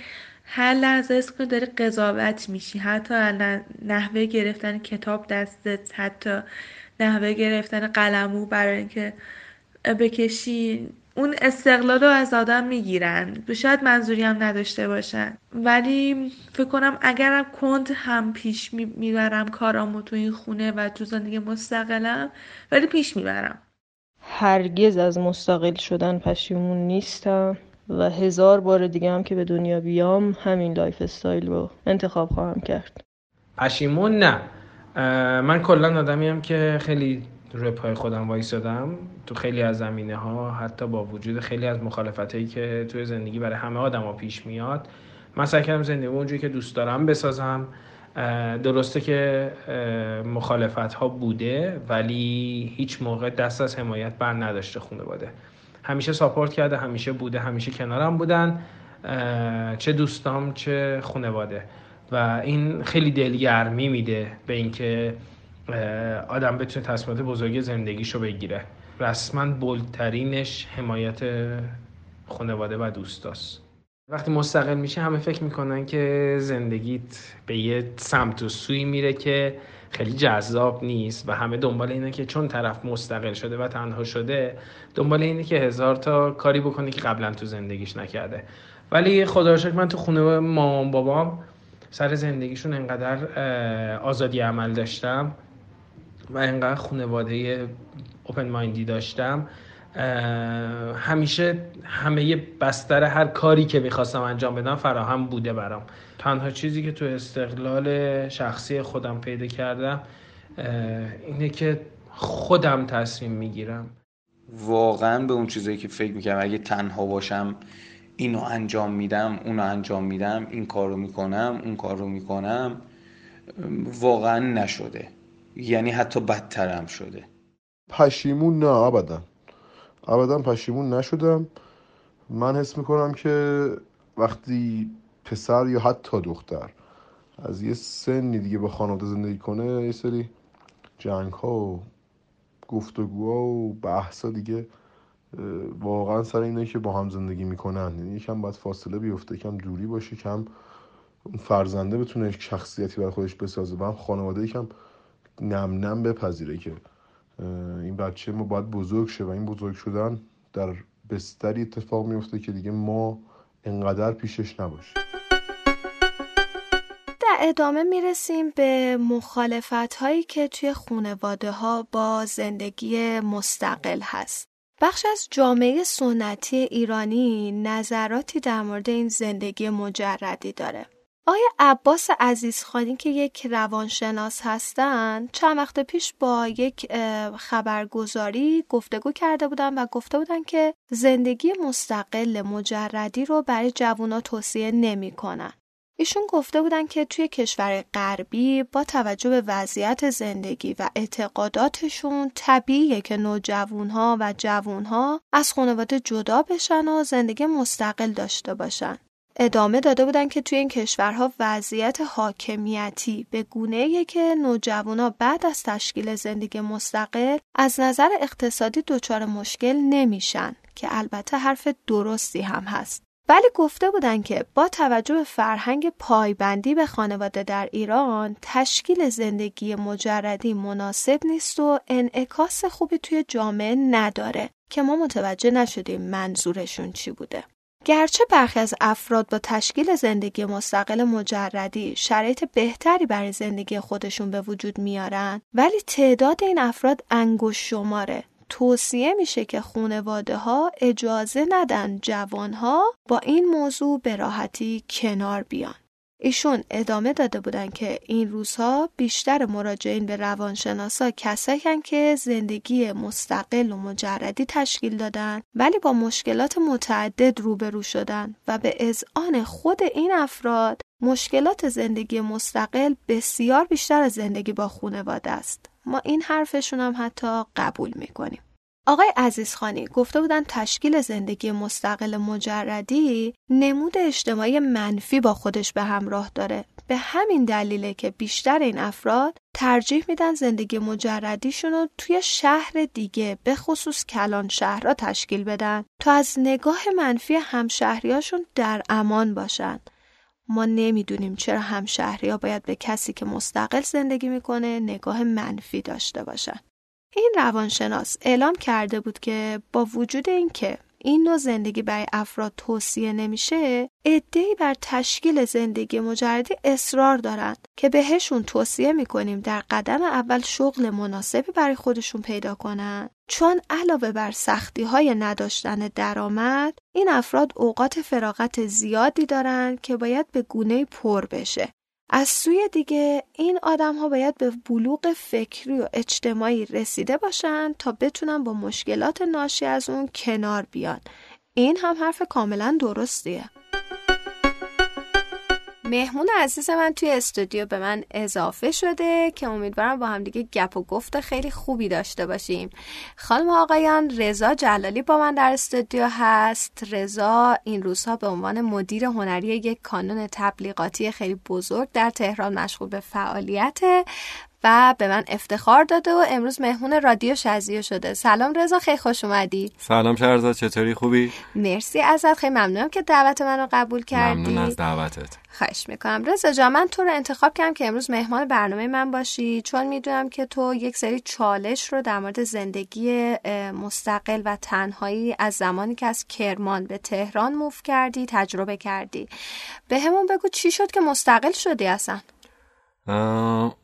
C: هر لحظه از کنی داری قضاوت میشی. حتی نحوه گرفتن کتاب دستت حتی نحوه گرفتن قلمو برای اینکه بکشی اون استقلال رو از آدم می‌گیرن. شاید منظوری هم نداشته باشن. ولی فکر کنم اگرم کند هم پیش می‌برم کارامو تو این خونه و تو زندگی مستقلم ولی پیش می‌برم.
D: هرگز از مستقل شدن پشیمون نیستم و هزار بار دیگه هم که به دنیا بیام همین lifestyle رو انتخاب خواهم کرد.
E: پشیمون نه. من کلا آدمی هم که خیلی روی پای خودم وایسادم تو خیلی از زمینه ها حتی با وجود خیلی از مخالفت هایی که توی زندگی برای همه آدما پیش میاد. من سعی کردم زندگی اونجوری که دوست دارم بسازم. درسته که مخالفت ها بوده ولی هیچ موقع دست از حمایت بر نداشته خانواده همیشه ساپورت کرده همیشه بوده همیشه کنارم بودن. چه دوستام چه خانواده و این خیلی دلگرمی میده به اینکه آدم بتونه تصمیمات بزرگ زندگیشو بگیره. رسما بلترینش حمایت خانواده و دوستاست. وقتی مستقل میشه همه فکر می‌کنن که زندگیت به یه سمت و سوی میره که خیلی جذاب نیست و همه دنبال اینه که چون طرف مستقل شده و تنها شده دنبال اینه که هزار تا کاری بکنه که قبلا تو زندگیش نکرده. ولی خدا شکر من تو خونه مامان بابام سر زندگیشون انقدر آزادی عمل داشتم. و انقدر خانواده اوپن مایندی داشتم همیشه همه بستر هر کاری که می‌خواستم انجام بدم فراهم بوده برام. تنها چیزی که تو استقلال شخصی خودم پیدا کردم اینه که خودم تصمیم می‌گیرم.
F: واقعا به اون چیزایی که فکر می‌کنم اگه تنها باشم اینو انجام میدم اونو انجام میدم این کارو می‌کنم اون کارو می‌کنم واقعا نشده. یعنی حتی بدترم شده.
J: پشیمون نه ابدا. ابدا پشیمون نشدم. من حس می‌کنم که وقتی پسر یا حتی دختر از یه سنی دیگه با خانواده زندگی کنه یه سری جنگ ها و گفتگوها و بحثا دیگه واقعا سر اینه که با هم زندگی می‌کنن. یعنی یکم باید فاصله بیفته کم دوری باشه کم فرزنده بتونه شخصیتی برای خودش بسازه. و هم خانواده یکم نم نم بپذیره که این بچه ما باید بزرگ شه و این بزرگ شدن در بستری اتفاق میفته که دیگه ما انقدر پیشش نباشه
A: در ادامه می‌رسیم به مخالفت هایی که توی خونواده ها با زندگی مستقل هست. بخش از جامعه سنتی ایرانی نظراتی در مورد این زندگی مجردی داره. آیا عباس عزیزخانی که یک روانشناس هستند چند وقت پیش با یک خبرگزاری گفتگو کرده بودن و گفته بودن که زندگی مستقل مجردی رو برای جوونا توصیه نمی کنن. ایشون گفته بودن که توی کشور غربی با توجه به وضعیت زندگی و اعتقاداتشون طبیعیه که نوجوانها و جوونها از خانواده جدا بشن و زندگی مستقل داشته باشن. ادامه داده بودن که توی این کشورها وضعیت حاکمیتی به گونه که نوجوانا بعد از تشکیل زندگی مستقل از نظر اقتصادی دچار مشکل نمیشن که البته حرف درستی هم هست. ولی گفته بودن که با توجه به فرهنگ پایبندی به خانواده در ایران تشکیل زندگی مجردی مناسب نیست و انعکاس خوبی توی جامعه نداره که ما متوجه نشدیم منظورشون چی بوده. گرچه برخی از افراد با تشکیل زندگی مستقل مجردی شرایط بهتری برای زندگی خودشون به وجود میارن ولی تعداد این افراد انگوش شماره. توصیه میشه که خونواده ها اجازه ندن جوان ها با این موضوع به راحتی کنار بیان. ایشون ادامه داده بودن که این روزها بیشتر مراجعین به روانشناسا کسایی که زندگی مستقل و مجردی تشکیل دادن ولی با مشکلات متعدد روبرو شدن و به اذعان خود این افراد مشکلات زندگی مستقل بسیار بیشتر از زندگی با خونواده است. ما این حرفشون هم حتی قبول می‌کنیم. آقای عزیزخانی گفته بودن تشکیل زندگی مستقل مجردی نمود اجتماعی منفی با خودش به همراه داره. به همین دلیله که بیشتر این افراد ترجیح میدن زندگی مجردیشون رو توی شهر دیگه به خصوص کلان شهرها تشکیل بدن تا از نگاه منفی همشهریاشون در امان باشن. ما نمی‌دونیم چرا همشهری ها باید به کسی که مستقل زندگی می‌کنه نگاه منفی داشته باشن. این روانشناس اعلام کرده بود که با وجود اینکه این نوع زندگی برای افراد توصیه نمیشه عدهای بر تشکیل زندگی مجردی اصرار دارند که بهشون توصیه می‌کنیم در قدم اول شغل مناسبی برای خودشون پیدا کنن. چون علاوه بر سختی های نداشتن درآمد این افراد اوقات فراغت زیادی دارند که باید به گونه پر بشه. از سوی دیگه این آدم ها باید به بلوغ فکری و اجتماعی رسیده باشن تا بتونن با مشکلات ناشی از اون کنار بیان. این هم حرف کاملا درستیه. مهمون عزیز من توی استودیو به من اضافه شده که امیدوارم با هم دیگه گپ و گفت خیلی خوبی داشته باشیم. خانم آقایان رضا جلالی با من در استودیو هست. رضا این روزها به عنوان مدیر هنری یک کانون تبلیغاتی خیلی بزرگ در تهران مشغول به فعالیت. و به من افتخار داده و امروز مهمون رادیو شزیو شده. سلام رضا خیلی خوش اومدی.
M: سلام شهرزاد چطوری؟ خوبی؟
A: مرسی ازت خیلی ممنونم که دعوت منو قبول کردی.
M: ممنون از دعوتت.
A: خواهش می‌کنم. رضا جان من تو رو انتخاب کردم که امروز مهمان برنامه من باشی چون می‌دونم که تو یک سری چالش رو در مورد زندگی مستقل و تنهایی از زمانی که از کرمان به تهران موف کردی تجربه کردی. به همون بگو چی شد که مستقل شدی اصلا؟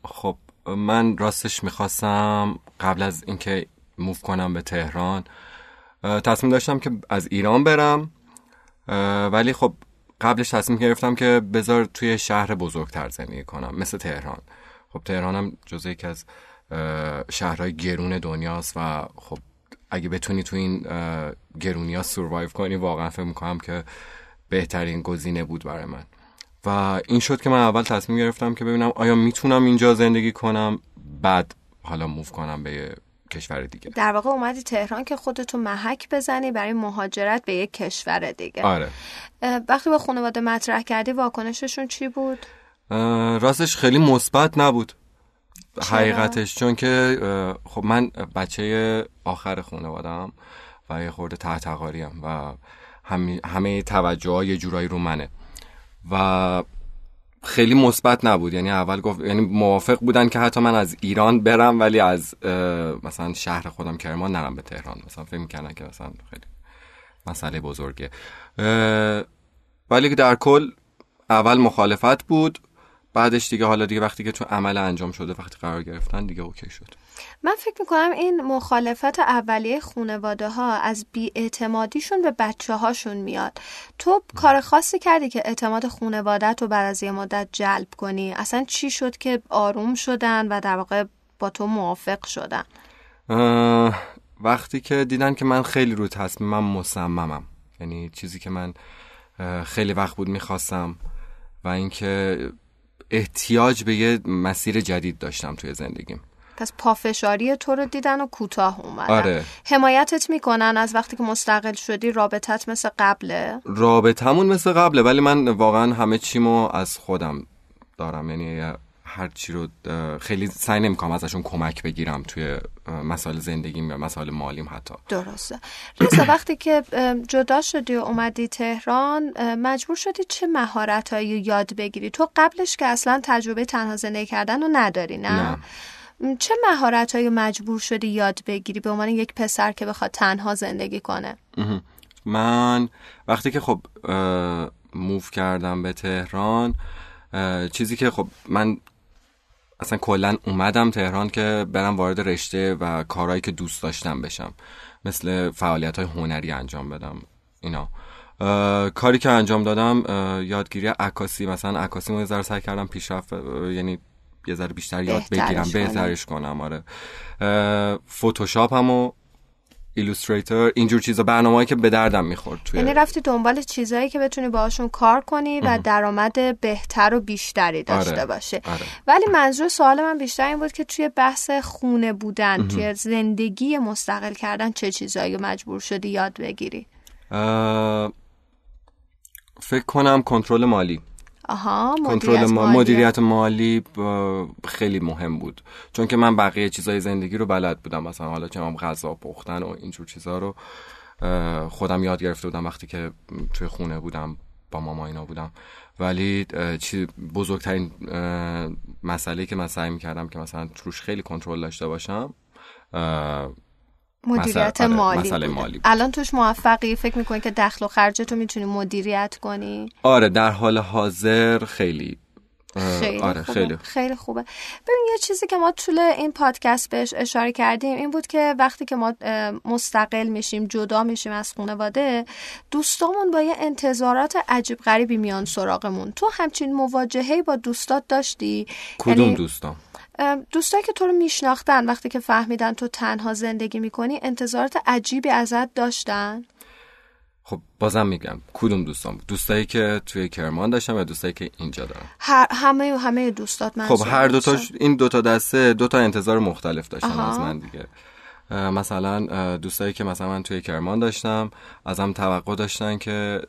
M: خب من راستش می‌خواستم قبل از اینکه موف کنم به تهران تصمیم داشتم که از ایران برم ولی خب قبلش تصمیم گرفتم که بذار توی شهر بزرگتر زندگی کنم مثل تهران. خب تهران هم جزء یکی از شهرهای گرون دنیاست و خب اگه بتونی تو این گرونی ها کنی واقعا فکر می‌کنم که بهترین گزینه بود برای من. و این شد که من اول تصمیم گرفتم که ببینم آیا می‌تونم اینجا زندگی کنم بعد حالا موف کنم به کشور دیگه.
A: در واقع اومدی تهران که خودتو محک بزنی برای مهاجرت به یک کشور دیگه.
M: آره.
A: وقتی با خانواده مطرح کردی واکنششون چی بود؟
M: راستش خیلی مثبت نبود. حقیقتش چون که خب من بچه آخر خانوادم و یه خورده تحت و همه توجه ها یه جورایی رو منه. و خیلی مثبت نبود. یعنی اول گفت یعنی موافق بودن که حتی من از ایران برم ولی از مثلا شهر خودم کرمان نرم به تهران. مثلا فکر می‌کنن که مثلا خیلی مسئله بزرگه. ولی در کل اول مخالفت بود بعدش دیگه حالا دیگه وقتی که تو عمل انجام شده وقتی قرار گرفتن دیگه اوکی شد.
A: من فکر می‌کنم این مخالفت اولیه خانواده ها از بیاعتمادیشون به بچه هاشون میاد. تو کار خاصی کردی که اعتماد خانوادت رو بعد از یه مدت جلب کنی. اصلا چی شد که آروم شدن و در واقع با تو موافق شدن؟
M: وقتی که دیدن که من خیلی رو تصمیمم مصممم. یعنی چیزی که من خیلی وقت بود می‌خواستم و اینکه احتیاج به یه مسیر جدید داشتم توی زندگیم.
A: پس پافشاری تو رو دیدن و کوتاه اومدن.
M: آره.
A: حمایتت می‌کنن از وقتی که مستقل شدی رابطت مثل قبله؟
M: رابطمون مثل قبله ولی من واقعا همه چیمو از خودم دارم. یعنی هر چی رو خیلی سعی نمی‌کنم ازشون کمک بگیرم توی مسائل زندگیم یا مسائل مالیم حتی.
A: درسته. رضا وقتی که جدا شدی و اومدی تهران مجبور شدی چه مهارتهایی یاد بگیری؟ تو قبلش که اصلا تجربه تنها زندگی کردن رو نداری نه,
M: نه.
A: چه مهارت مجبور شدی یاد بگیری به عنوان یک پسر که بخواد تنها زندگی کنه؟
M: من وقتی که خب موف کردم به تهران چیزی که خب من اصلا کلا اومدم تهران که برم وارد رشته و کارهایی که دوست داشتم بشم. مثل فعالیت های هنری انجام بدم اینا. کاری که انجام دادم یادگیری عکاسی مثلا عکاسی مو ذره سعی کردم پیشرفت یعنی یه ذره بیشتر یاد بگیرم بهترش کنم آره. فتوشاپ همو Illustrator اینجور چیزا. برنامه‌ای که به دردم می‌خورد توی
A: یعنی رفتی دنبال چیزایی که بتونی باهاشون کار کنی و درآمد بهتر و بیشتری داشته
M: آره.
A: باشه.
M: آره.
A: ولی منظور سوال من بیشتر این بود که توی بحث خونه بودن توی زندگی مستقل کردن چه چیزایی مجبور شدی یاد بگیری؟
M: فکر کنم کنترل مالی.
A: آها
M: کنترل مالی. مدیریت مالی خیلی مهم بود. چون که من بقیه چیزای زندگی رو بلد بودم. مثلا حالا چه غذا پختن و اینجور چیزا رو خودم یاد گرفته بودم وقتی که توی خونه بودم با ماما اینا بودم. ولی چی بزرگترین مسئله که من سعی می‌کردم که مثلا توش خیلی کنترل داشته باشم
A: مدیریت
M: آره،
A: مالی,
M: مالی
A: الان توش موفقی؟ فکر می‌کنی که دخل و خرج تو می‌تونی مدیریت کنی؟
M: آره در حال حاضر خیلی.
A: خیلی
M: آره
A: خوبه.
M: خیلی.
A: خیلی خوبه. ببین یه چیزی که ما طول این پادکست بهش اشاره کردیم این بود که وقتی که ما مستقل میشیم جدا میشیم از خانواده دوستامون با یه انتظارات عجیب غریبی میان سراغمون. تو همچین مواجههی با دوستات داشتی؟
M: کدوم
A: یعنی،
M: دوستام؟
A: دوستایی که تو رو میشناختن وقتی که فهمیدن تو تنها زندگی می‌کنی انتظارات عجیبی ازت داشتن؟
M: خب بازم میگم کدوم دوستام دوستایی که توی کرمان داشتم و دوستایی که اینجا دارم
A: هر همه همه دوستات من
M: خب هر دوتاش این دوتا دسته دوتا انتظار مختلف داشتن
A: آها.
M: از من دیگه. مثلا دوستایی که مثلا من توی کرمان داشتم ازم توقع داشتن که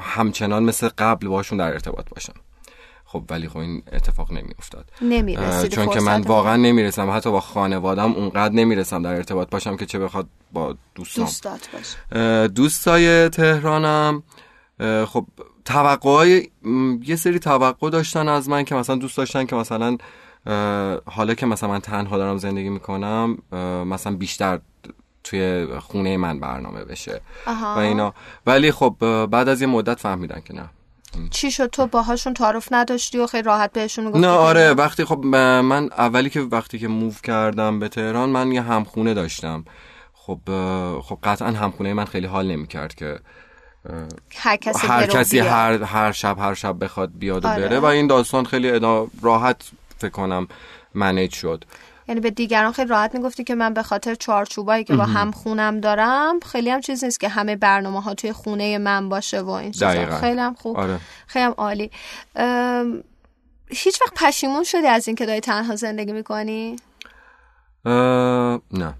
M: همچنان مثل قبل باشون در ارتباط باشم. خب ولی خب این اتفاق نمی افتاد چون که من واقعا نمی‌رسم. حتی با خانوادم اونقدر نمی‌رسم در ارتباط باشم که چه بخواد با دوستام.
A: دوستات باشه.
M: دوستای تهرانم خب توقعای م، یه سری توقع داشتن از من که مثلا دوست داشتن که مثلا حالا که مثلا من تنها دارم زندگی می‌کنم مثلا بیشتر توی خونه من برنامه بشه
A: آها.
M: و اینا. ولی خب بعد از یه مدت فهمیدن که نه.
A: چی شد تو باهاشون تعارف نداشتی و خیلی راحت بهشون گفتی
M: نه آره وقتی خب من اولی که وقتی که موو کردم به تهران من یه همخونه داشتم خب خب قطعا همخونه من خیلی حال نمی‌کرد که
A: هر کسی
M: هر کسی. هر هر شب هر شب بخواد بیاد و
A: آره.
M: بره و این داستان خیلی راحت فکر کنم منیج شد
A: یعنی به دیگران خیلی راحت می‌گفتی که من به خاطر چارچوبایی که با. هم خونم دارم خیلی هم چیز نیست که همه برنامه ها توی خونه من باشه و این چیزا. خیلی هم خوب
M: آره
A: خیلی هم عالی ام، هیچ وقت پشیمون شدی از اینکه داری تنها زندگی می‌کنی؟
M: اه، نه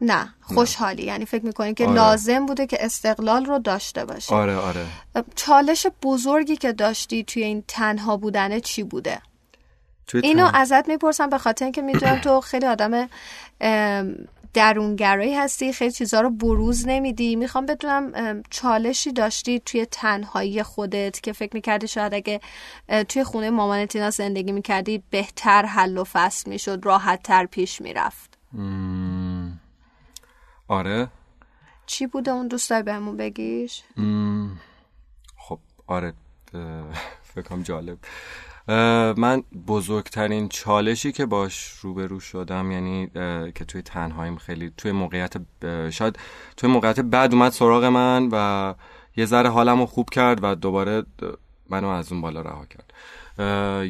A: نه خوشحالی یعنی فکر می‌کنی که
M: آره.
A: لازم بوده که استقلال رو داشته باشی
M: آره آره
A: چالش بزرگی که داشتی توی این تنها بودنه چی بوده؟ اینو ازت می‌پرسم به خاطر اینکه می‌دونم تو خیلی آدم درونگرایی هستی خیلی چیزها رو بروز نمیدی. می‌خوام بدونم چالشی داشتی توی تنهایی خودت که فکر می‌کردی شاید اگه توی خونه مامانت اینا زندگی می‌کردی بهتر حل و فصل می‌شد راحت تر پیش می‌رفت.
M: آره.
A: چی بوده اون دوست داری بهمون بگیش؟
M: خب آره اه، فکر کنم جالب. من بزرگترین چالشی که باش روبرو شدم یعنی که توی تنهاییم خیلی توی موقعیت شاید توی موقعیت بعد اومد سراغ من و یه ذره حالم رو خوب کرد و دوباره منو از اون بالا رها کرد.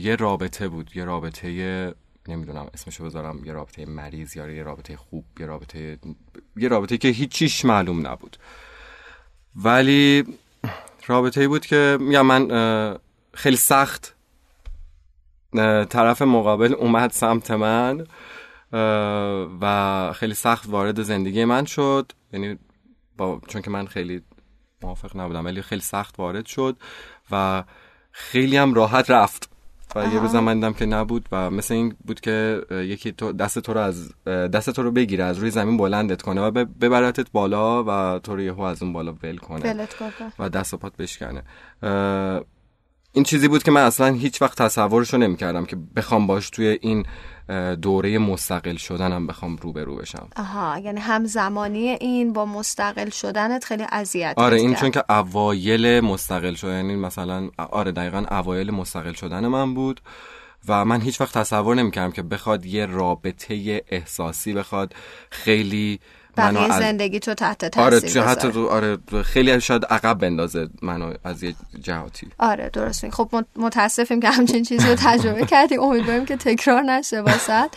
M: یه رابطه بود یه رابطه نمی‌دونم اسمشو بذارم یه رابطه مریض یا یه رابطه خوب یه رابطه یه رابطه که هیچیش معلوم نبود. ولی رابطه بود که میگم من خیلی سخت طرف مقابل اومد سمت من و خیلی سخت وارد زندگی من شد. یعنی با چون که من خیلی موافق نبودم ولی خیلی سخت وارد شد و خیلی هم راحت رفت. و یه روزم من دیدم که نبود و مثل این بود که یکی تو دست تو رو از دست تو رو بگیره از روی زمین بلندت کنه و ببرتت بالا و تو رو یهو از اون بالا ول کنه و دست و پات بشکنه. این چیزی بود که من اصلا هیچ وقت تصورشو نمی‌کردم که بخوام باش توی این دوره مستقل شدنم بخوام روبرو بشم.
A: آها یعنی همزمانی این با مستقل شدنت خیلی اذیت
M: آره این چون که اوایل مستقل شد یعنی مثلا آره دقیقا اوایل مستقل شدن من بود و من هیچ وقت تصور نمی‌کردم که بخواد یه رابطه احساسی بخواد خیلی
A: بقیه
M: از
A: زندگی تو تحت تاثیر
M: آره چه حتی. تو آره خیلی شاید عقب بندازه منو از یه جهاتی
A: آره درست میگی. خب مت- متاسفیم که همچین چیزی رو تجربه کردی امیدواریم که تکرار نشه واسد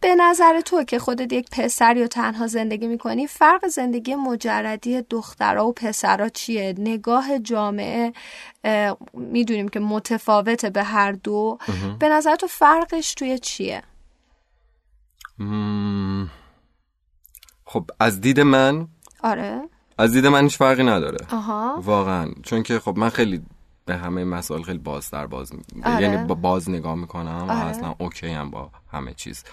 A: به نظر تو که خودت یک پسر یا تنها زندگی می‌کنی فرق زندگی مجردی دخترها و پسرها چیه نگاه جامعه می‌دونیم که متفاوته به هر دو. به نظر تو فرقش توی چیه.
M: خب از دید من
A: آره.
M: از دید من هیچ فرقی نداره.
A: آها.
M: واقعا. چون که خب من خیلی به همه مسائل خیلی باز در باز
A: آره.
M: یعنی با باز نگاه می‌کنم و
A: آره.
M: اصلا اوکی هم با همه چیز.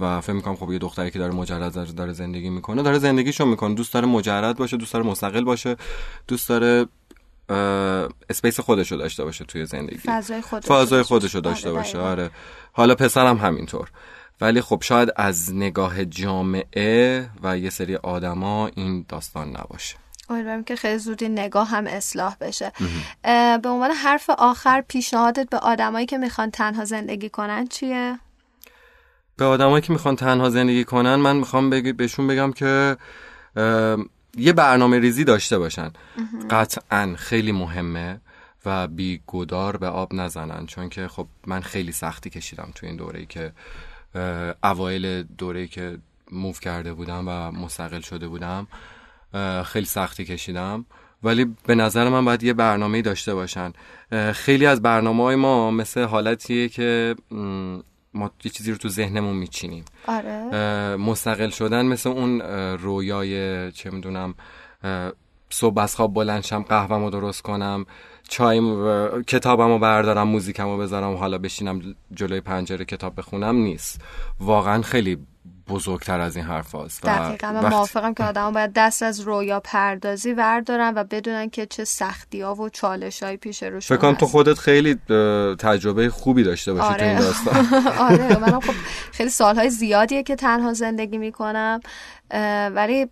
M: و فکر می‌کنم خب یه دختری که داره مجرد داره- زندگی می‌کنه داره زندگیشو می‌کنه. دوست داره مجرد باشه دوست داره مستقل باشه دوست داره اسپیس خودشو داشته باشه توی زندگی.
A: فضای خودش
M: فضای خودشو داشته
A: آره،
M: باشه. آره. حالا پسرم همینطور. ولی خب شاید از نگاه جامعه و یه سری آدما این داستان نباشه.
A: امیدوارم که خیلی زودی نگاه هم اصلاح بشه. به عنوان حرف آخر پیشنهادت به آدمایی که می‌خوان تنها زندگی کنن چیه؟
M: به آدمایی که می‌خوان تنها زندگی کنن من می‌خوام بگ... بهشون بگم که یه برنامه ریزی داشته باشن. قطعا خیلی مهمه و بی گدار به آب نزنن چون که خب من خیلی سختی کشیدم تو این دوره ای که اوایل دوره که موف کرده بودم و مستقل شده بودم خیلی سختی کشیدم. ولی به نظر من باید یه برنامه داشته باشن. خیلی از برنامه های ما مثل حالتیه که ما یه چیزی رو تو ذهنمون میچینیم.
A: آره.
M: مستقل شدن مثل اون رویای چه می‌دونم صبح از خواب بلنشم قهوهمو درست کنم. چای کتابمو بردارم موزیکمو بذارم حالا بشینم جلوی پنجره کتاب بخونم نیست. واقعا خیلی بزرگتر از این حرف هست
A: دقیقا من وقت... موافقم که آدم باید دست از رویا پردازی وردارن و بدونن که چه سختی ها و چالش های پیش روشون
M: فکر تو خودت خیلی تجربه خوبی داشته باشی
A: آره.
M: تو این داستان.
A: آره منم خب خیلی سالهای زیادیه که تنها زندگی می‌کنم ولی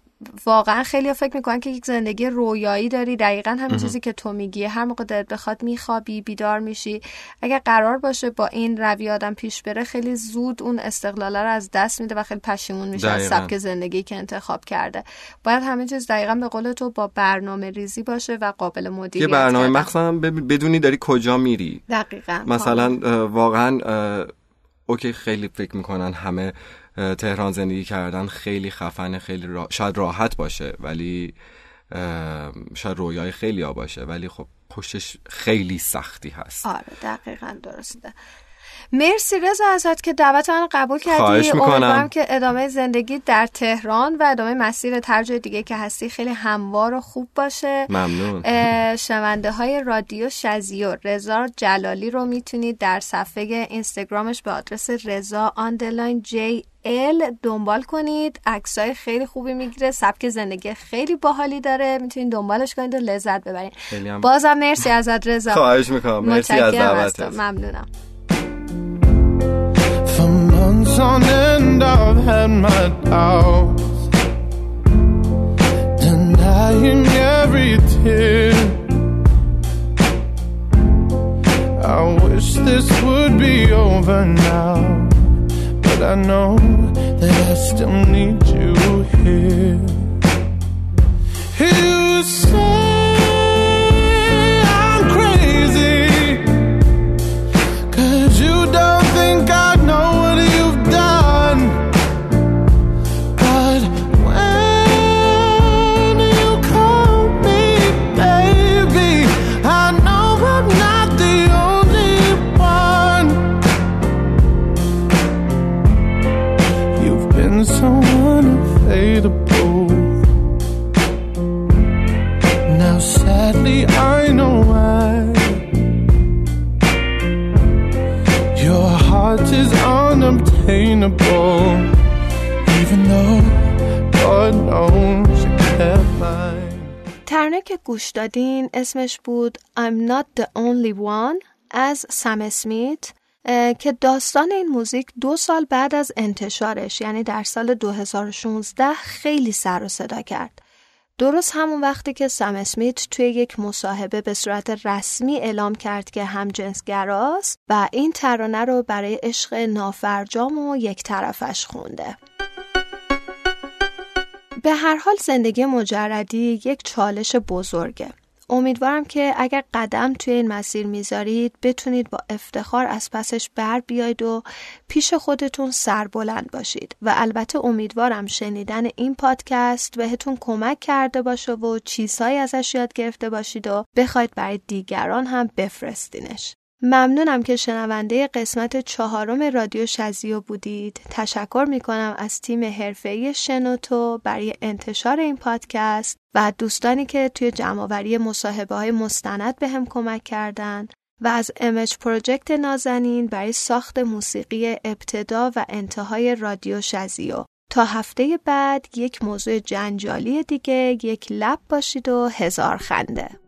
A: واقعا خیلی فکر می‌کنن که یک زندگی رویایی داری. دقیقا همین چیزی که تو میگی. هر موقع دلت بخواد میخوابی بیدار میشی. اگر قرار باشه با این روی آدم پیش بره خیلی زود اون استقلاله رو از دست میده و خیلی پشیمون میشه از سبک زندگی که انتخاب کرده. باید همه چیز دقیقا به قول تو با برنامه ریزی باشه و قابل مدیریت
M: یه برنامه مخصوصا بدونی داری کجا میری.
A: دقیقا.
M: مثلا واقعا اوکی خیلی فکر می‌کنن همه تهران زندگی کردن خیلی خفنه خیلی را... شاید راحت باشه ولی شاید رویای خیلی ها باشه ولی خب پشتش خیلی سختی هست.
A: آره دقیقا درسته. مرسی رضا ازت که دعوت من قبول کردی.
M: امیدوارم
A: که ادامه زندگی در تهران و ادامه مسیر ترجای دیگه که هستی خیلی هموار و خوب باشه.
M: ممنون.
A: شنونده های رادیو شزیو. رضا جلالی رو می‌تونید در صفحه اینستاگرامش به آدرس رضا آندرلاین جی ال دنبال کنید. عکسای خیلی خوبی می‌گیره. سبک زندگی خیلی باحالی داره. می‌تونید دنبالش کنید و لذت ببرید. بازم مرسی ازت رضا.
M: خواهش می‌کنم. مرسی از دعوتت.
A: ممنونم.
G: On end I've had my doubts. Denying every tear I wish this would be over now. But I know that I still need you here. You say
A: ترنه که گوش دادین اسمش بود I'm not the only one از سم اسمیت که داستان این موزیک دو سال بعد از انتشارش یعنی در سال 2016 خیلی سر و صدا کرد. درست همون وقتی که سم اسمیت توی یک مصاحبه به صورت رسمی اعلام کرد که هم جنسگراست و این ترانه رو برای عشق نافرجام و یک طرفش خونده. به هر حال زندگی مجردی یک چالش بزرگه. امیدوارم که اگر قدم توی این مسیر می‌ذارید بتونید با افتخار از پسش بر بیاید و پیش خودتون سربلند باشید و البته امیدوارم شنیدن این پادکست بهتون کمک کرده باشه و چیزهایی ازش یاد گرفته باشید و بخواید برای دیگران هم بفرستینش. ممنونم که شنونده قسمت چهارم رادیو شزیو بودید. تشکر می کنم از تیم حرفه‌ای شنوتو برای انتشار این پادکست و دوستانی که توی جمعآوری مصاحبه های مستند به هم کمک کردند و از امج پروژکت نازنین برای ساخت موسیقی ابتدا و انتهای رادیو شزیو. تا هفته بعد یک موضوع جنجالی دیگه یک لب باشید و هزار خنده.